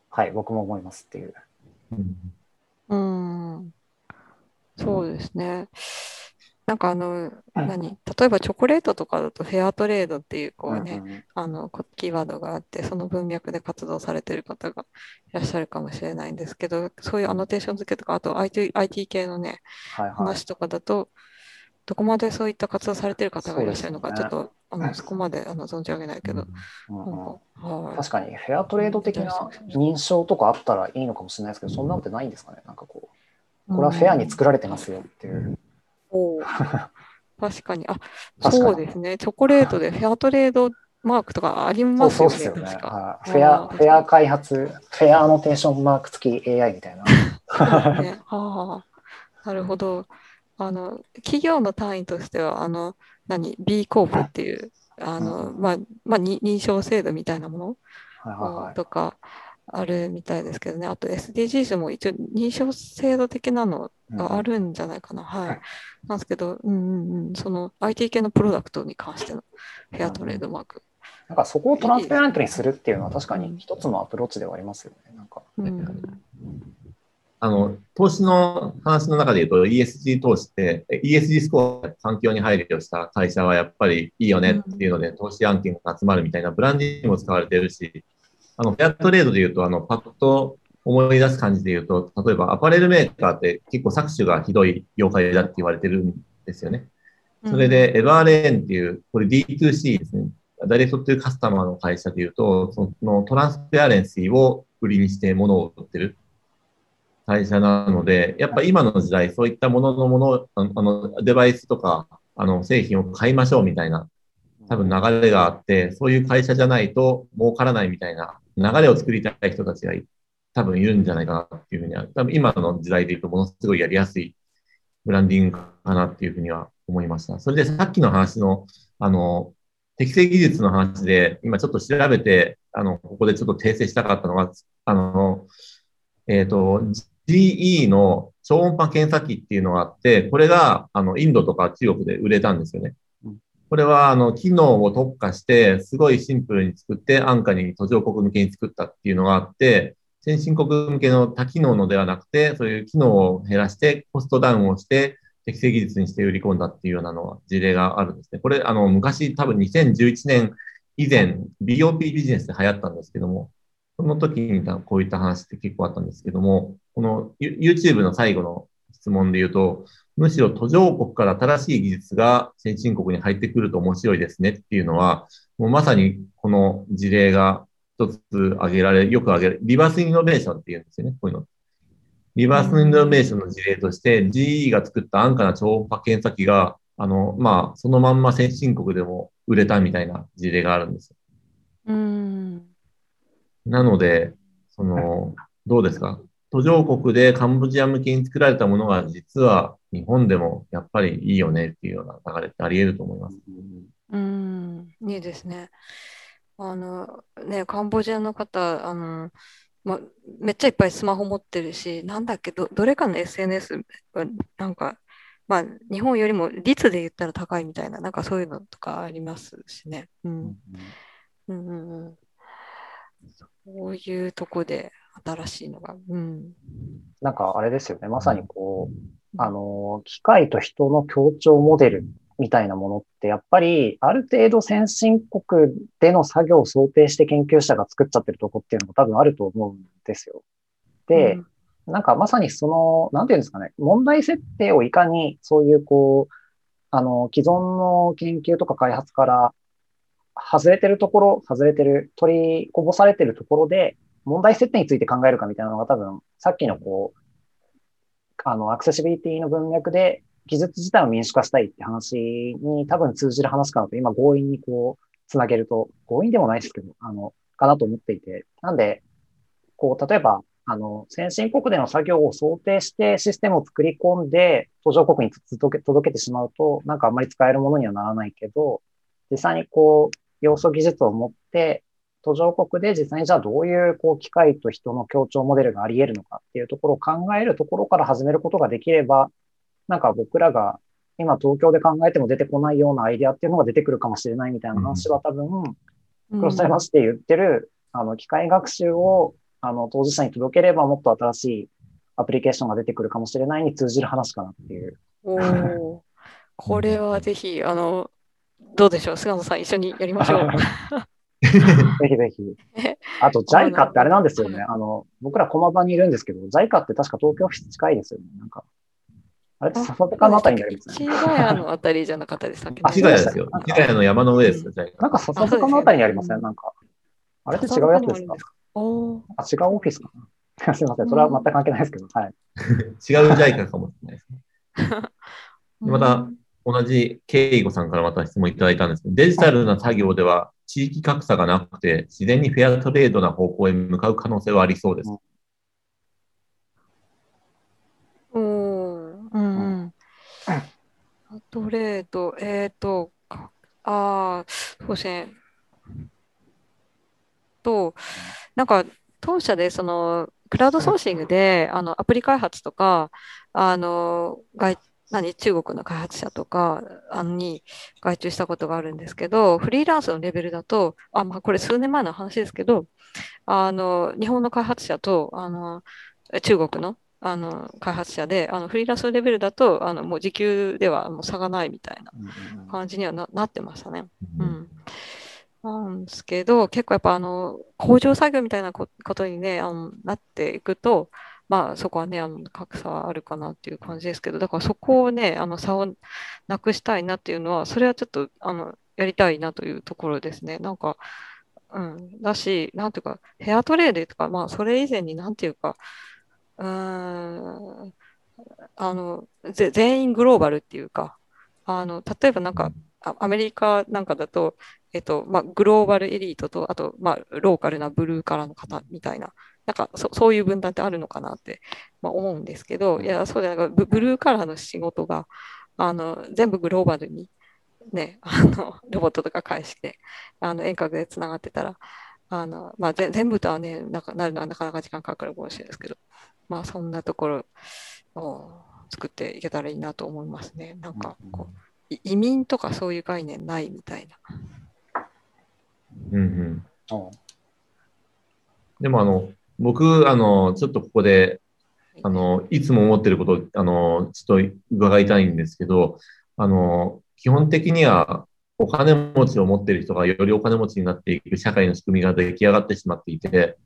はい、僕も思いますっていう。うんうん。そうですね。なんかあの、何？例えばチョコレートとかだとフェアトレードっていうこうね、うんうんあのこキーワードがあって、その文脈で活動されてる方がいらっしゃるかもしれないんですけど、そういうアノテーション付けとか、あと IT, IT 系のね、はいはい。話とかだと、どこまでそういった活動されてる方がいらっしゃるのか、ちょっとあのそこまであの存じ上げないけど。確かにフェアトレード的な認証とかあったらいいのかもしれないですけど、そんなのってないんですかねなんかこう、これはフェアに作られてますよっていう。おー確かに。あ、そうですね。チョコレートでフェアトレードマークとかありますよね。フェア、フェア開発、フェアアノテーションマーク付き AI みたいな。ね。はあ、なるほど。あの、企業の単位としては、あの、何、B コープっていう、あの、まあ、まあ、に認証制度みたいなものはいはいはい。とかあるみたいですけどね。あと SDGs も一応認証制度的なのがあるんじゃないかな。はい。なんですけど、うんうんうん、その IT 系のプロダクトに関してのフェアトレードマーク。なんかそこをトランスペアレントにするっていうのは確かに一つのアプローチではありますよね。なんか。うん。あの、投資の話の中で言うと ESG 投資って、え ESG スコア、環境に配慮した会社はやっぱりいいよねっていうので、投資案件が集まるみたいなブランディングにも使われてるし、あの、フェアトレードで言うと、あの、パッと思い出す感じで言うと、例えばアパレルメーカーって結構搾取がひどい業界だって言われてるんですよね。それで、エバーレーンっていう、これ D2C ですね。ダイレクトっていうカスタマーの会社で言うと、そのトランスペアレンシーを売りにして物を売ってる会社なので、やっぱ今の時代、そういったもののもの、あの、デバイスとか、あの、製品を買いましょうみたいな、多分流れがあって、そういう会社じゃないと儲からないみたいな流れを作りたい人たちが多分いるんじゃないかなっていうふうには、多分今の時代で言うとものすごいやりやすいブランディングかなっていうふうには思いました。それでさっきの話の、あの、適正技術の話で、今ちょっと調べて、あの、ここでちょっと訂正したかったのが、あの、えっ、と、GE の超音波検査機っていうのがあって、これが、あの、インドとか中国で売れたんですよねうん。これは、あの、機能を特化して、すごいシンプルに作って、安価に途上国向けに作ったっていうのがあって、先進国向けの多機能のではなくて、そういう機能を減らして、コストダウンをして、適正技術にして売り込んだっていうようなのは事例があるんですね。これ、あの、昔多分2011年以前、BOP ビジネスで流行ったんですけども、その時にこういった話って結構あったんですけども、この YouTube の最後の質問で言うと、むしろ途上国から新しい技術が先進国に入ってくると面白いですねっていうのは、もうまさにこの事例が一つ挙げられ、よく挙げる、リバースイノベーションっていうんですよね、こういうの。リバースイノベーションの事例として、GE が作った安価な超音波検査機が、あの、まあ、そのまんま先進国でも売れたみたいな事例があるんですよ。うん。なので、その、どうですか？途上国でカンボジア向けに作られたものが実は日本でもやっぱりいいよねっていうような流れってあり得ると思います。うん。いいですね。あの、ね、カンボジアの方、あの、ま、めっちゃいっぱいスマホ持ってるし、なんだっけど、どれかの SNS は、なんか、まあ、日本よりも率で言ったら高いみたいな、なんかそういうのとかありますしね。うん。うんうんうん。そういうとこで新しいのが。うん。なんかあれですよね。まさにこう、あの、機械と人の協調モデルみたいなものって、やっぱりある程度先進国での作業を想定して研究者が作っちゃってるとこっていうのも多分あると思うんですよ。で、うんなんかまさにその、なんていうんですかね、問題設定をいかにそういうこう、あの、既存の研究とか開発から外れてるところ、外れてる、取りこぼされてるところで、問題設定について考えるかみたいなのが多分、さっきのこう、あの、アクセシビリティの文脈で技術自体を民主化したいって話に多分通じる話かなと、今強引にこう、つなげると、強引でもないですけど、あの、かなと思っていて。なんで、こう、例えば、あの、先進国での作業を想定してシステムを作り込んで、途上国に届け届けてしまうと、なんかあんまり使えるものにはならないけど、実際にこう、要素技術を持って、途上国で実際にじゃあどういうこう機械と人の協調モデルがあり得るのかっていうところを考えるところから始めることができれば、なんか僕らが今東京で考えても出てこないようなアイデアっていうのが出てくるかもしれないみたいな話は多分、クロスタイマシティ言ってる、あの、機械学習を、あの、当事者に届ければもっと新しいアプリケー。ションが出てくるかもしれないに通じる話かなっていう。おお、これはぜひ、あの、どうでしょう、菅野さん、一緒にやりましょう。ぜひぜひ。あと、JICA ってあれなんですよね。あの、僕ら駒場にいるんですけど、JICA って確か東京オフィス近いですよね。なんか。あれって笹塚のあたりにありますね。市ヶ谷のあたりじゃなかったでしたっけ、ね、市ヶ谷ですよ。市ヶ谷の山の上ですよ。なんか笹塚のあたりにありません、なんか。あれって違うやつですか？あ違うオフィスかな すみません。それは全く関係ないですけど。はい。違う JICA かもしれないですね。また、同じケイゴさんからまた質問いただいたんですけど、デジタルな作業では地域格差がなくて、自然にフェアトレードな方向へ向かう可能性はありそうです。うん、うん、トレード、えっ、ー、と、ああ、そうですね。と、なんか、当社でその、クラウドソーシングで、あの、アプリ開発とか、あの、外何中国の開発者とかに外注したことがあるんですけど、フリーランスのレベルだと、あまあ、これ数年前の話ですけど、あの日本の開発者とあの中国のあの開発者で、あのフリーランスのレベルだと、あのもう時給ではもう差がないみたいな感じにはななってましたね。うん、なんですけど、結構やっぱあの工場作業みたいなことに、ね、あのなっていくと、まあそこはね、あの格差はあるかなっていう感じですけど、だからそこをね、あの差をなくしたいなっていうのは、それはちょっとあのやりたいなというところですね。なんか、うん、だし、なんていうか、ヘアトレーデとか、まあそれ以前になんていうか、うーん、あの、全員グローバルっていうか、あの、例えばなんか、アメリカなんかだと、えっと、まあ、グローバルエリートと、あと、まあ、ローカルなブルーカラーの方みたいななんかそそういう分断ってあるのかなって、まあ、思うんですけど、いや、そうじゃなくブルーカラーの仕事があの全部グローバルに、ね、あのロボットとか返してあの遠隔でつながってたら、あのまあ、全部とはねなかなるのはなかなか時間かかるかもしれないですけど、まあ、そんなところを作っていけたらいいなと思いますね。なんかこう移民とかそういう概念ないみたいな。うんうん、でもあの僕、あの、ちょっとここで、あの、いつも思ってることを、あの、ちょっと伺いたいんですけど、あの、基本的には、お金持ちを持っている人がよりお金持ちになっていく社会の仕組みが出来上がってしまっていて、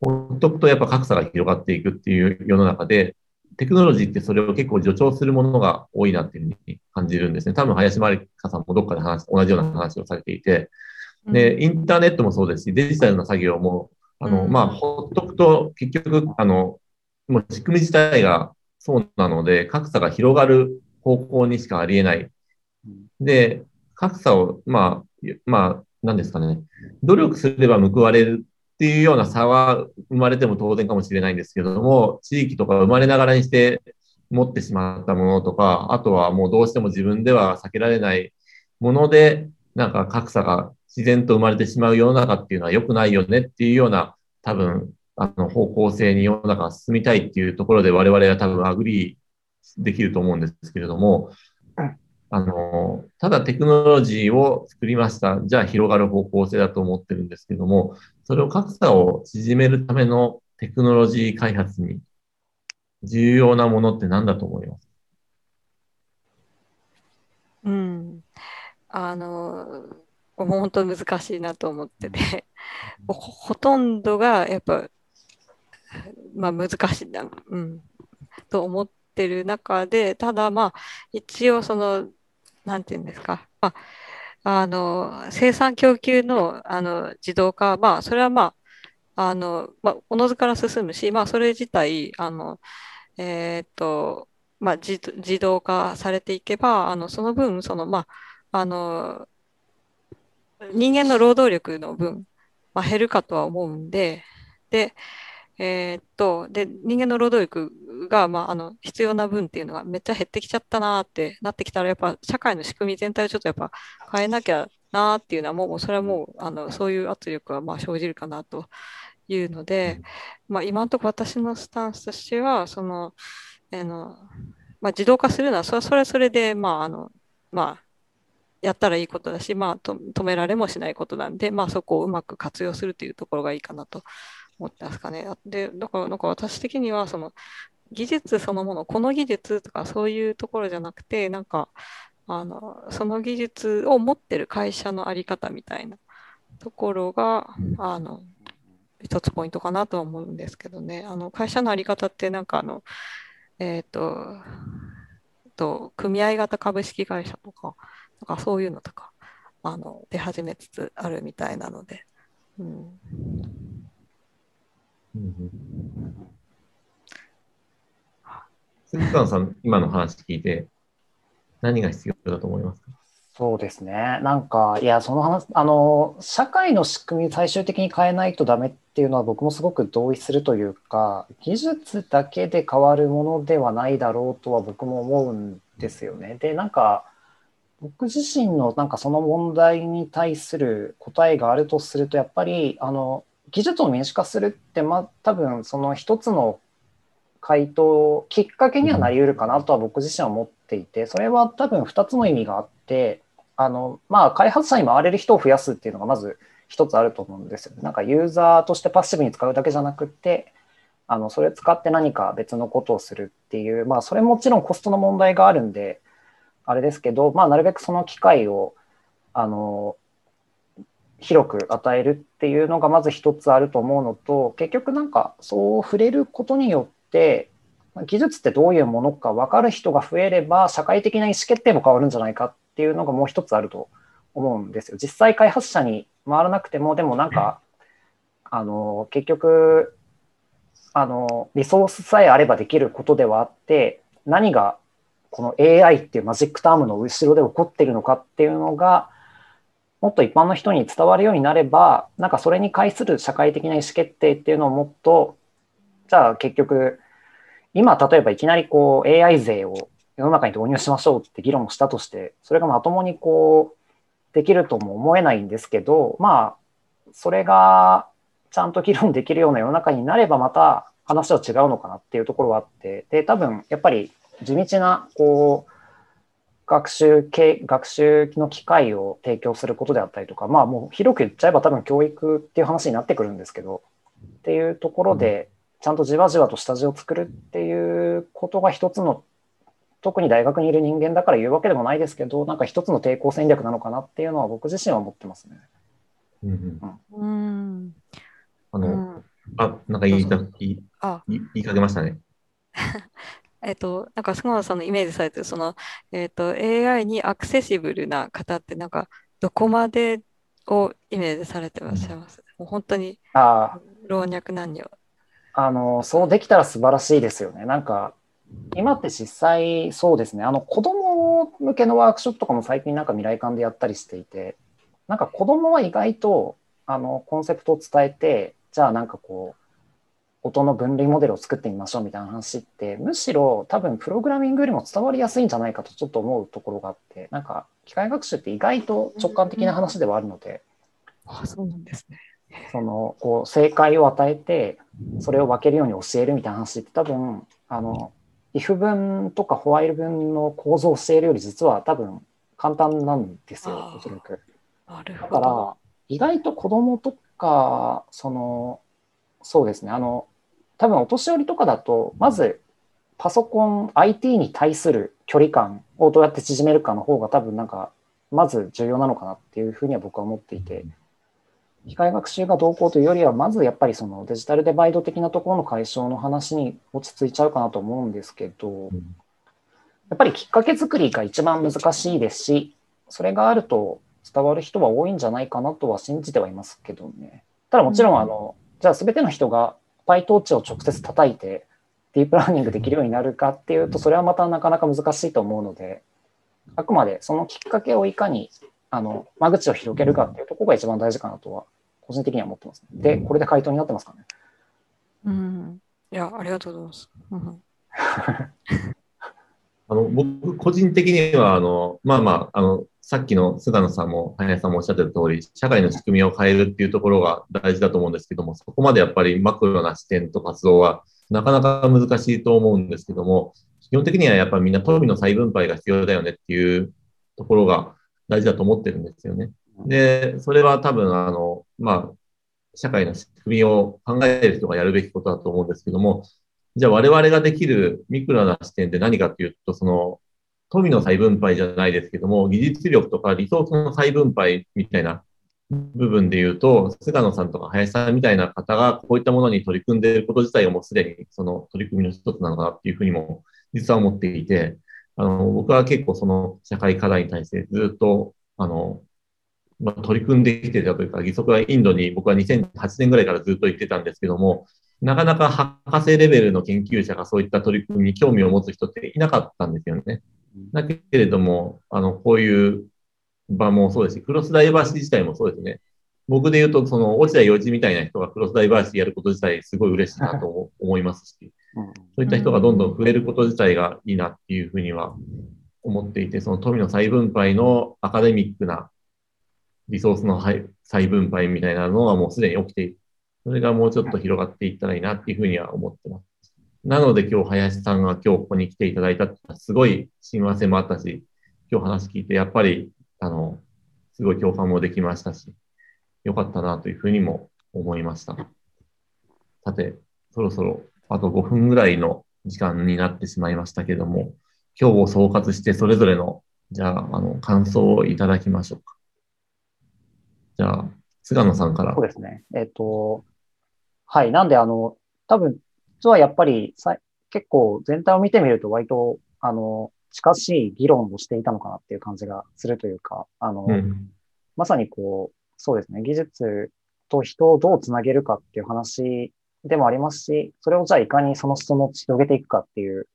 ほっとくとやっぱ格差が広がっていくっていう世の中で、テクノロジーってそれを結構助長するものが多いなっていうふうに感じるんですね。多分、林真理香さんもどっかで話、同じような話をされていて、で、インターネットもそうですし、デジタルな作業も、あの、まあ、ほっとくと、結局、あの、もう仕組み自体がそうなので、格差が広がる方向にしかありえない。で、格差を、まあ、まあ、何ですかね、努力すれば報われるっていうような差は生まれても当然かもしれないんですけども、地域とか生まれながらにして持ってしまったものとか、あとはもうどうしても自分では避けられないもので、なんか格差が自然と生まれてしまう世の中っていうのは良くないよねっていうような多分、あの方向性に世の中が進みたいっていうところで我々は多分 agree できると思うんですけれども、あの、ただテクノロジーを作りました。じゃあ広がる方向性だと思ってるんですけども、それを格差を縮めるためのテクノロジー開発に重要なものって何だと思います？うん。あの、本当難しいなと思ってて、ほほとんどがやっぱ、まあ難しいな、うん、と思ってる中で、ただまあ一応その、なんていうんですか、まあ、あの生産供給のあの自動化、まあそれはまあ、あの、まあ、おのずから進むし、まあそれ自体、あの、えー、っと、まあ自動化されていけば、あのその分、そのまあ、あの、人間の労働力の分、まあ、減るかとは思うんで、で、えー、っと、で、人間の労働力が、まあ、あの、必要な分っていうのがめっちゃ減ってきちゃったなってなってきたら、やっぱ社会の仕組み全体をちょっとやっぱ変えなきゃなっていうのは、もう、それはもう、あの、そういう圧力はまあ生じるかなというので、まあ、今のところ私のスタンスとしては、その、あの、まあ、自動化するのはそれはそれそれで、まああのまあ、やったらいいことだし、まあ、と止められもしないことなんで、まあ、そこをうまく活用するというところがいいかなと思ってますかね。でだからなんか私的にはその技術そのものこの技術とかそういうところじゃなくてなんかあのその技術を持ってる会社の在り方みたいなところがあの一つポイントかなとは思うんですけどねあの会社の在り方ってなんかあのえっ、ー、とと組合型株式会社とかなんかそういうのとかあの出始めつつあるみたいなので。うん、うん鈴川さん、今の話聞いて、何が必要だと思いますか？そうですね。なんか、いや、その話、あの、社会の仕組み最終的に変えないとダメっていうのは僕もすごく同意するというか、技術だけで変わるものではないだろうとは僕も思うんですよね。で、なんか、僕自身のなんかその問題に対する答えがあるとすると、やっぱり、あの、技術を民主化するって、まあ、多分その一つの回答、きっかけにはなりうるかなとは僕自身は思っていて、それは多分2つの意味があって、あの、まあ、開発者に回れる人を増やすっていうのがまず一つあると思うんですよね。なんかユーザーとしてパッシブに使うだけじゃなくて、あの、それ使って何か別のことをするっていう、まあ、それもちろんコストの問題があるんで、あれですけど、まあ、なるべくその機会を、あの、広く与えるっていうのがまず一つあると思うのと、結局なんかそう触れることによって、技術ってどういうものか分かる人が増えれば社会的な意思決定も変わるんじゃないかっていうのがもう一つあると思うんですよ。実際開発者に回らなくてもでもなんかあの結局あのリソースさえあればできることではあって何がこの AI っていうマジックタームの後ろで起こってるのかっていうのがもっと一般の人に伝わるようになればなんかそれに対する社会的な意思決定っていうのをもっとじゃあ結局今、例えばいきなりこう AI 税を世の中に導入しましょうって議論したとして、それがまともにこうできるとも思えないんですけど、まあ、それがちゃんと議論できるような世の中になればまた話は違うのかなっていうところはあって、で、多分やっぱり地道なこう学習系、学習の機会を提供することであったりとか、まあもう広く言っちゃえば多分教育っていう話になってくるんですけど、っていうところで、ちゃんとじわじわと下地を作るっていうことが一つの特に大学にいる人間だから言うわけでもないですけどなんか一つの抵抗戦略なのかなっていうのは僕自身は思ってますね。うん、うん、あの、うん、あなんか言いた言い言いかけましたね。えっと、なんか菅野さんのイメージされてるその、えっと、AI にアクセシブルな方ってなんかどこまでをイメージされてらっしゃいます、もう本当に老若男女。あの、そうできたら素晴らしいですよね。なんか、今って実際そうですね、あの子供向けのワークショップとかも最近なんか未来館でやったりしていて、なんか子供は意外とあのコンセプトを伝えて、じゃあなんかこう、音の分類モデルを作ってみましょうみたいな話って、むしろ多分プログラミングよりも伝わりやすいんじゃないかとちょっと思うところがあって、なんか機械学習って意外と直感的な話ではあるので。あそうなんですね。そのこう正解を与えてそれを分けるように教えるみたいな話って多分あの if 文とかホワイル文の構造を教えるより実は多分簡単なんですよおそらく。だから意外と子供とかそのそうですねあの多分お年寄りとかだとまずパソコン IT に対する距離感をどうやって縮めるかの方が多分なんかまず重要なのかなっていうふうには僕は思っていて。機械学習がどうこうというよりは、まずやっぱりそのデジタルデバイド的なところの解消の話に落ち着いちゃうかなと思うんですけど、やっぱりきっかけ作りが一番難しいですし、それがあると伝わる人は多いんじゃないかなとは信じてはいますけどね。ただもちろん、あの、じゃあ全ての人が PyTorch を直接叩いてディープラーニングできるようになるかっていうと、それはまたなかなか難しいと思うので、あくまでそのきっかけをいかにあの、間口を広げるかっていうところが一番大事かなとは、個人的には思ってます、ね。で、これで回答になってますかね。うん。いや、ありがとうございます。うん、あの僕、個人的には、あの、まあまあ、あの、さっきの菅野さんも林さんもおっしゃってた通り、社会の仕組みを変えるっていうところが大事だと思うんですけども、そこまでやっぱりマクロな視点と活動はなかなか難しいと思うんですけども、基本的にはやっぱみんな富の再分配が必要だよねっていうところが大事だと思ってるんですよね。で、それは多分、あの、まあ、社会の仕組みを考える人がやるべきことだと思うんですけども、じゃあ我々ができるミクロな視点で何かっていうと、その、富の再分配じゃないですけども、技術力とかリソースの再分配みたいな部分で言うと、菅野さんとか林さんみたいな方がこういったものに取り組んでいること自体がもうすでにその取り組みの一つなのかなっていうふうにも実は思っていて、あの、僕は結構その社会課題に対してずっと、あの、まあ、取り組んできてたというか、義足はインドに僕は2008年ぐらいからずっと行ってたんですけども、なかなか博士レベルの研究者がそういった取り組みに興味を持つ人っていなかったんですよね。だけれども、あの、こういう場もそうですし、クロスダイバーシティ自体もそうですね。僕で言うと、その、落合陽一みたいな人がクロスダイバーシティやること自体すごい嬉しいなと思いますし、そういった人がどんどん増えること自体がいいなっていうふうには思っていて、その富の再分配のアカデミックなリソースの再分配みたいなのはもうすでに起きている。それがもうちょっと広がっていったらいいなっていうふうには思ってます。なので今日林さんが今日ここに来ていただいたってすごい親和性もあったし、今日話聞いてやっぱり、あの、すごい共感もできましたし、よかったなというふうにも思いました。さて、そろそろあと5分ぐらいの時間になってしまいましたけども、今日を総括してそれぞれの、じゃあ、あの、感想をいただきましょうか。じゃあ、菅野さんから。そうですね。えっ、と、はい。なんで、あの、多分、実はやっぱりさ、結構全体を見てみると割と、あの、近しい議論をしていたのかなっていう感じがするというか、あの、うんまさにこう、そうですね、技術と人をどうつなげるかっていう話でもありますし、それをじゃあいかにその裾野を広げていくかっていう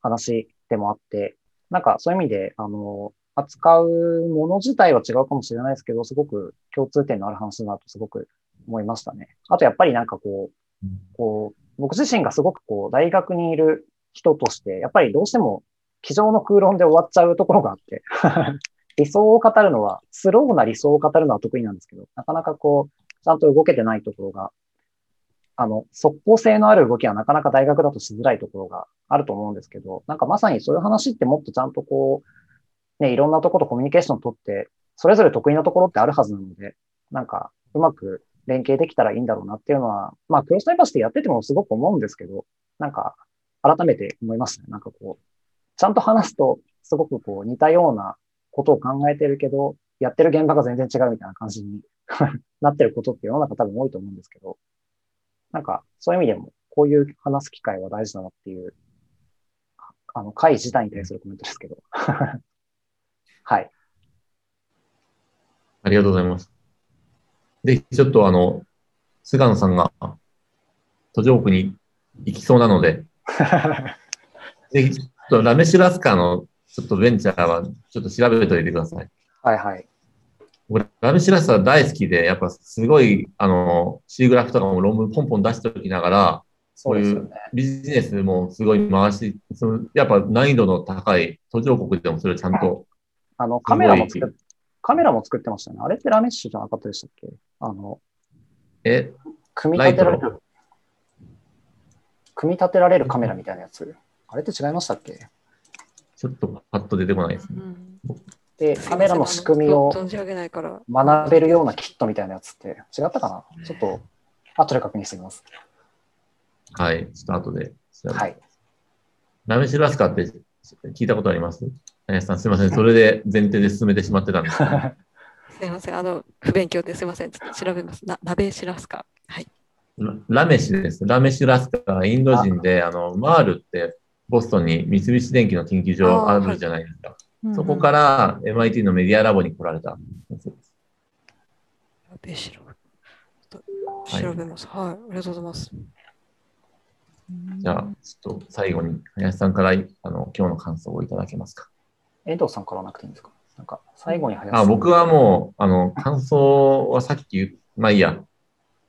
話でもあって、なんかそういう意味で、あの、扱うもの自体は違うかもしれないですけど、すごく共通点のある話だなとすごく思いましたね。あとやっぱりなんかこう、こう、僕自身がすごくこう、大学にいる人として、やっぱりどうしても、机上の空論で終わっちゃうところがあって、理想を語るのは、スローな理想を語るのは得意なんですけど、なかなかこう、ちゃんと動けてないところが、あの、即効性のある動きはなかなか大学だとしづらいところがあると思うんですけど、なんかまさにそういう話ってもっとちゃんとこう、ね、いろんなところとコミュニケーションを取って、それぞれ得意なところってあるはずなので、なんか、うまく連携できたらいいんだろうなっていうのは、まあ、クロスダイバーシティやっててもすごく思うんですけど、なんか、改めて思いますね。なんかこう、ちゃんと話すと、すごくこう、似たようなことを考えてるけど、やってる現場が全然違うみたいな感じに なってることって世の中多分多いと思うんですけど、なんか、そういう意味でも、こういう話す機会は大事だなっていう、あの、会自体に対するコメントですけど。はい。ありがとうございます。ぜひ、ちょっとあの、菅野さんが途上国に行きそうなので、ぜひ、ちょっとラメシュラスカのちょっとベンチャーはちょっと調べておいてください。はいはい。僕、ラメシュラスカ大好きで、やっぱすごい、あの、C グラフとかも論文ポンポン出しておきながら、そうですよね。ビジネスもすごい回し、そのやっぱ難易度の高い途上国でもそれをちゃんと、あの、カメラも作っ、カメラも作ってましたね。あれってラメッシュじゃなかったでしたっけ？あの、え、組み立てられる、組み立てられるカメラみたいなやつ。あれって違いましたっけ？ちょっとパッと出てこないですね。うんで、カメラの仕組みを存じ上げないから。学べるようなキットみたいなやつって違ったかな？ちょっと、後で確認してみます。はい。ちょっと後で。はい。ラメシュラスカって聞いたことあります？林さん、すみません。それで前提で進めてしまってたんです。すいません。あの、不勉強ですいません。ちょっと調べます。な、鍋しらすか。はい。ララメシです。ラメシュラスカはインド人で、あの、マールってボストンに三菱電機の研究所あるじゃないですか。そこからら MIT のメディアラボに来られた先生です。鍋しらす。調べます。はい。ありがとうございます。じゃあ、ちょっと最後に林さんからあの今日の感想をいただけますか。遠藤さんからはなくていいんですか？なんか、最後にあ僕はもう、あの、感想はさっき言う、まあいいや。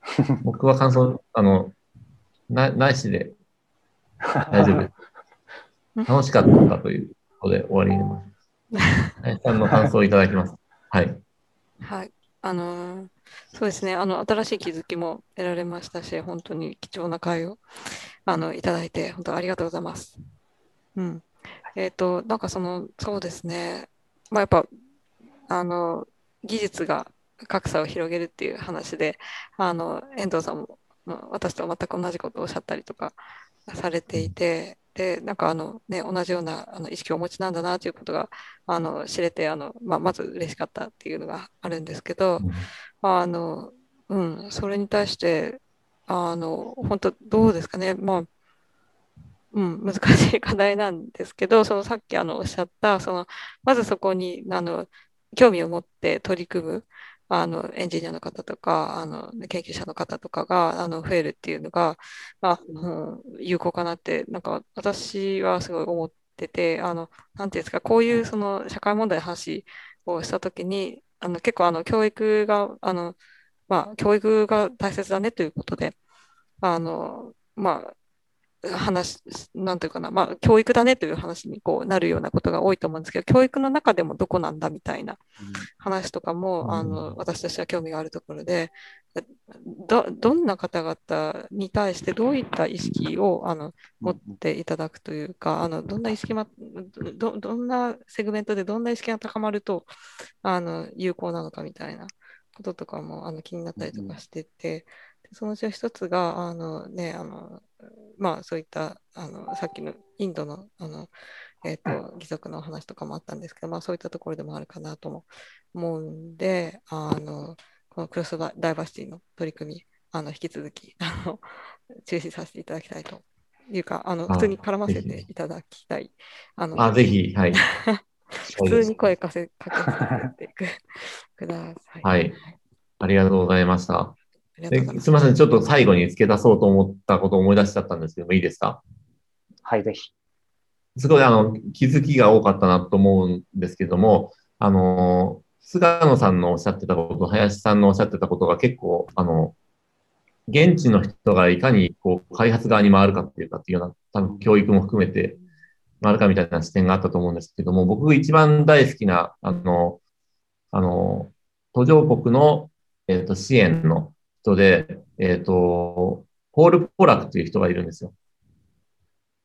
僕は感想、あの、な、ないしで大丈夫です。楽しかったということで終わりになります。林さんの感想をいただきます。はい。はい。あのーそうですね。あの、新しい気づきも得られましたし、本当に貴重な会を、あの、いただいて、本当ありがとうございます。うん。えっ、と、なんかその、そうですね。まあやっぱ、あの、技術が格差を広げるっていう話で、あの、遠藤さんも、まあ私と全く同じことをおっしゃったりとかされていて、で、なんかあの、ね、同じようなあの意識をお持ちなんだなということが、あの、知れて、あの、まあ、まず嬉しかったっていうのがあるんですけど、あの、うん、それに対して、あの、本当どうですかね。まあ、うん、難しい課題なんですけど、そのさっきあのおっしゃった、その、まずそこに、あの、興味を持って取り組む、あの、エンジニアの方とか、あの、研究者の方とかが、あの、増えるっていうのが、まあ、うん、有効かなって、なんか私はすごい思ってて、あの、なんていうんですか、こういうその社会問題の話をしたときに、あの、結構あの、教育が、あの、まあ、教育が大切だねということで、あの、まあ、話、なんていうかな、まあ、教育だねという話にこうなるようなことが多いと思うんですけど、教育の中でもどこなんだみたいな話とかも、うん。あの、私としては興味があるところで、ど、どんな方々に対してどういった意識を、あの、持っていただくというか、あの、どんな意識ま、ど、どんなセグメントでどんな意識が高まると、あの、有効なのかみたいなこととかも、あの、気になったりとかしてて、でそのうちの一つが、あのね、あの、まあそういった、あの、さっきのインドの、あの、えっ、と、義足の話とかもあったんですけど、まあそういったところでもあるかなとも思うんで、あの、このクロスダイバーシティの取り組み、あの、引き続き、あの、注視させていただきたいというか、あの、あ普通に絡ませていただきたい。あの、あ、ぜひ、はい。普通に声かせ、かけてくください。はいありがとうございました。す。ですみません、ちょっと最後に付け出そうと思ったことを思い出しちゃったんですけども、いいですか？はい、ぜひ。すごいあの気づきが多かったなと思うんですけども、あの、菅野さんのおっしゃってたこと、林さんのおっしゃってたことが結構、あの、現地の人がいかにこう開発側に回るかっていうかっていうような、多分教育も含めて回るかみたいな視点があったと思うんですけども、僕一番大好きな、あの、あの、途上国の、えっと支援の人で、えっと、ポール・ポラクという人がいるんですよ。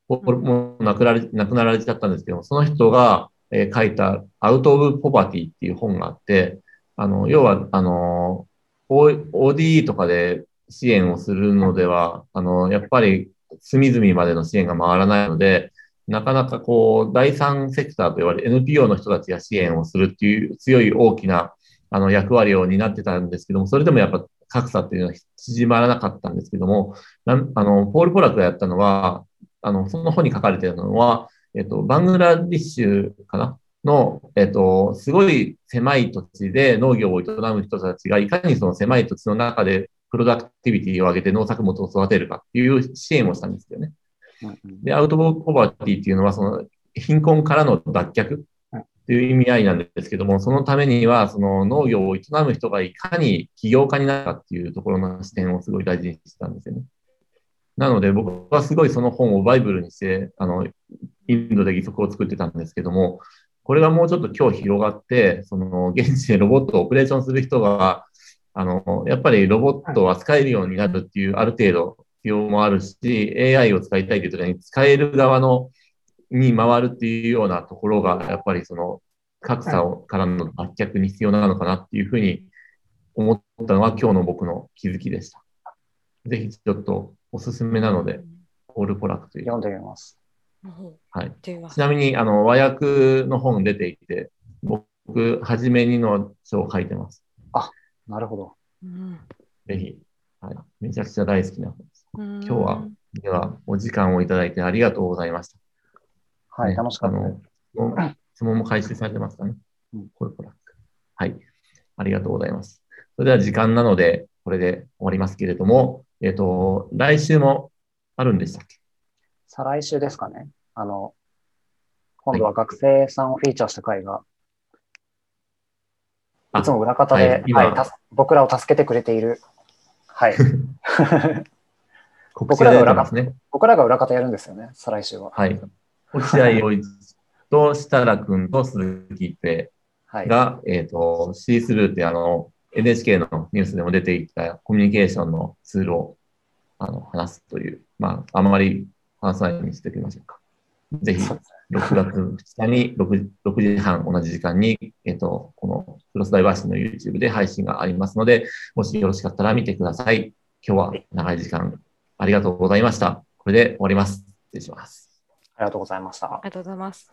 ポールもう亡くなられ亡くなられちゃったんですけども、その人が、えー書いたアウト・オブ・ポバティっていう本があって、あの、要は、あの、ODE とかで支援をするのでは、あの、やっぱり隅々までの支援が回らないので、なかなかこう、第三セクターと言われる NPO の人たちが支援をするっていう強い大きなあの役割を担ってたんですけども、それでもやっぱ格差っていうのは縮まらなかったんですけども、なんあの、ポール・ポラクがやったのは、あの、その本に書かれているのは、えっと、バングラディッシュかな？の、えっと、すごい狭い土地で農業を営む人たちがいかにその狭い土地の中でプロダクティビティを上げて農作物を育てるかっていう支援をしたんですよね。で、アウトボーポバティっていうのは、その貧困からの脱却っていう意味合いなんですけども、そのためには、その農業を営む人がいかに起業家になるかっていうところの視点をすごい大事にしてたんですよね。なので、僕はすごいその本をバイブルにして、あの、インドで義足を作ってたんですけども、これがもうちょっと今日広がって、その、現地でロボットをオペレーションする人が、あの、やっぱりロボットを扱えるようになるっていう、ある程度必要もあるし、AI を使いたいという時に使える側の、に回るっていうようなところが、やっぱりその、格差をからの脱却に必要なのかなっていうふうに思ったのが今日の僕の気づきでした。ぜひちょっとおすすめなので、ポール・ポラクという。読んでみます。うんはい。ちなみに、あの、和訳の本出ていて、僕、はじめにの書を書いてます。なるほど。うんぜひ。はい。めちゃくちゃ大好きな本です。今今日は、では、お時間をいただいてありがとうございました。はい、ね楽しかった質問も回収されてますかねうん。ポール・ポラク。はい。ありがとうございます。それでは時間なので、これで終わりますけれども、えっ、と、来週もあるんでしたっけ？再来週ですかね。あの、今度は学生さんをフィーチャーした回が、あいつも裏方で、はい今はい僕らを助けてくれている、はい。告知が出てますね。僕らが裏方やるんですよね、再来週は。はい。落合陽一と設楽君と鈴木一平が、はい、えっ、ー、と、シースルーってあの、NHK のニュースでも出ていたコミュニケーションのツールをあの話すという、まあ、あまり話さないようにしておきましょうか？ぜひ、6月2日に 6, 6時半同じ時間に、えっ、ー、と、このクロスダイバーシテの YouTube で配信がありますので、もしよろしかったら見てください。今日は長い時間ありがとうございました。これで終わります。失礼します。ありがとうございました。ありがとうございます。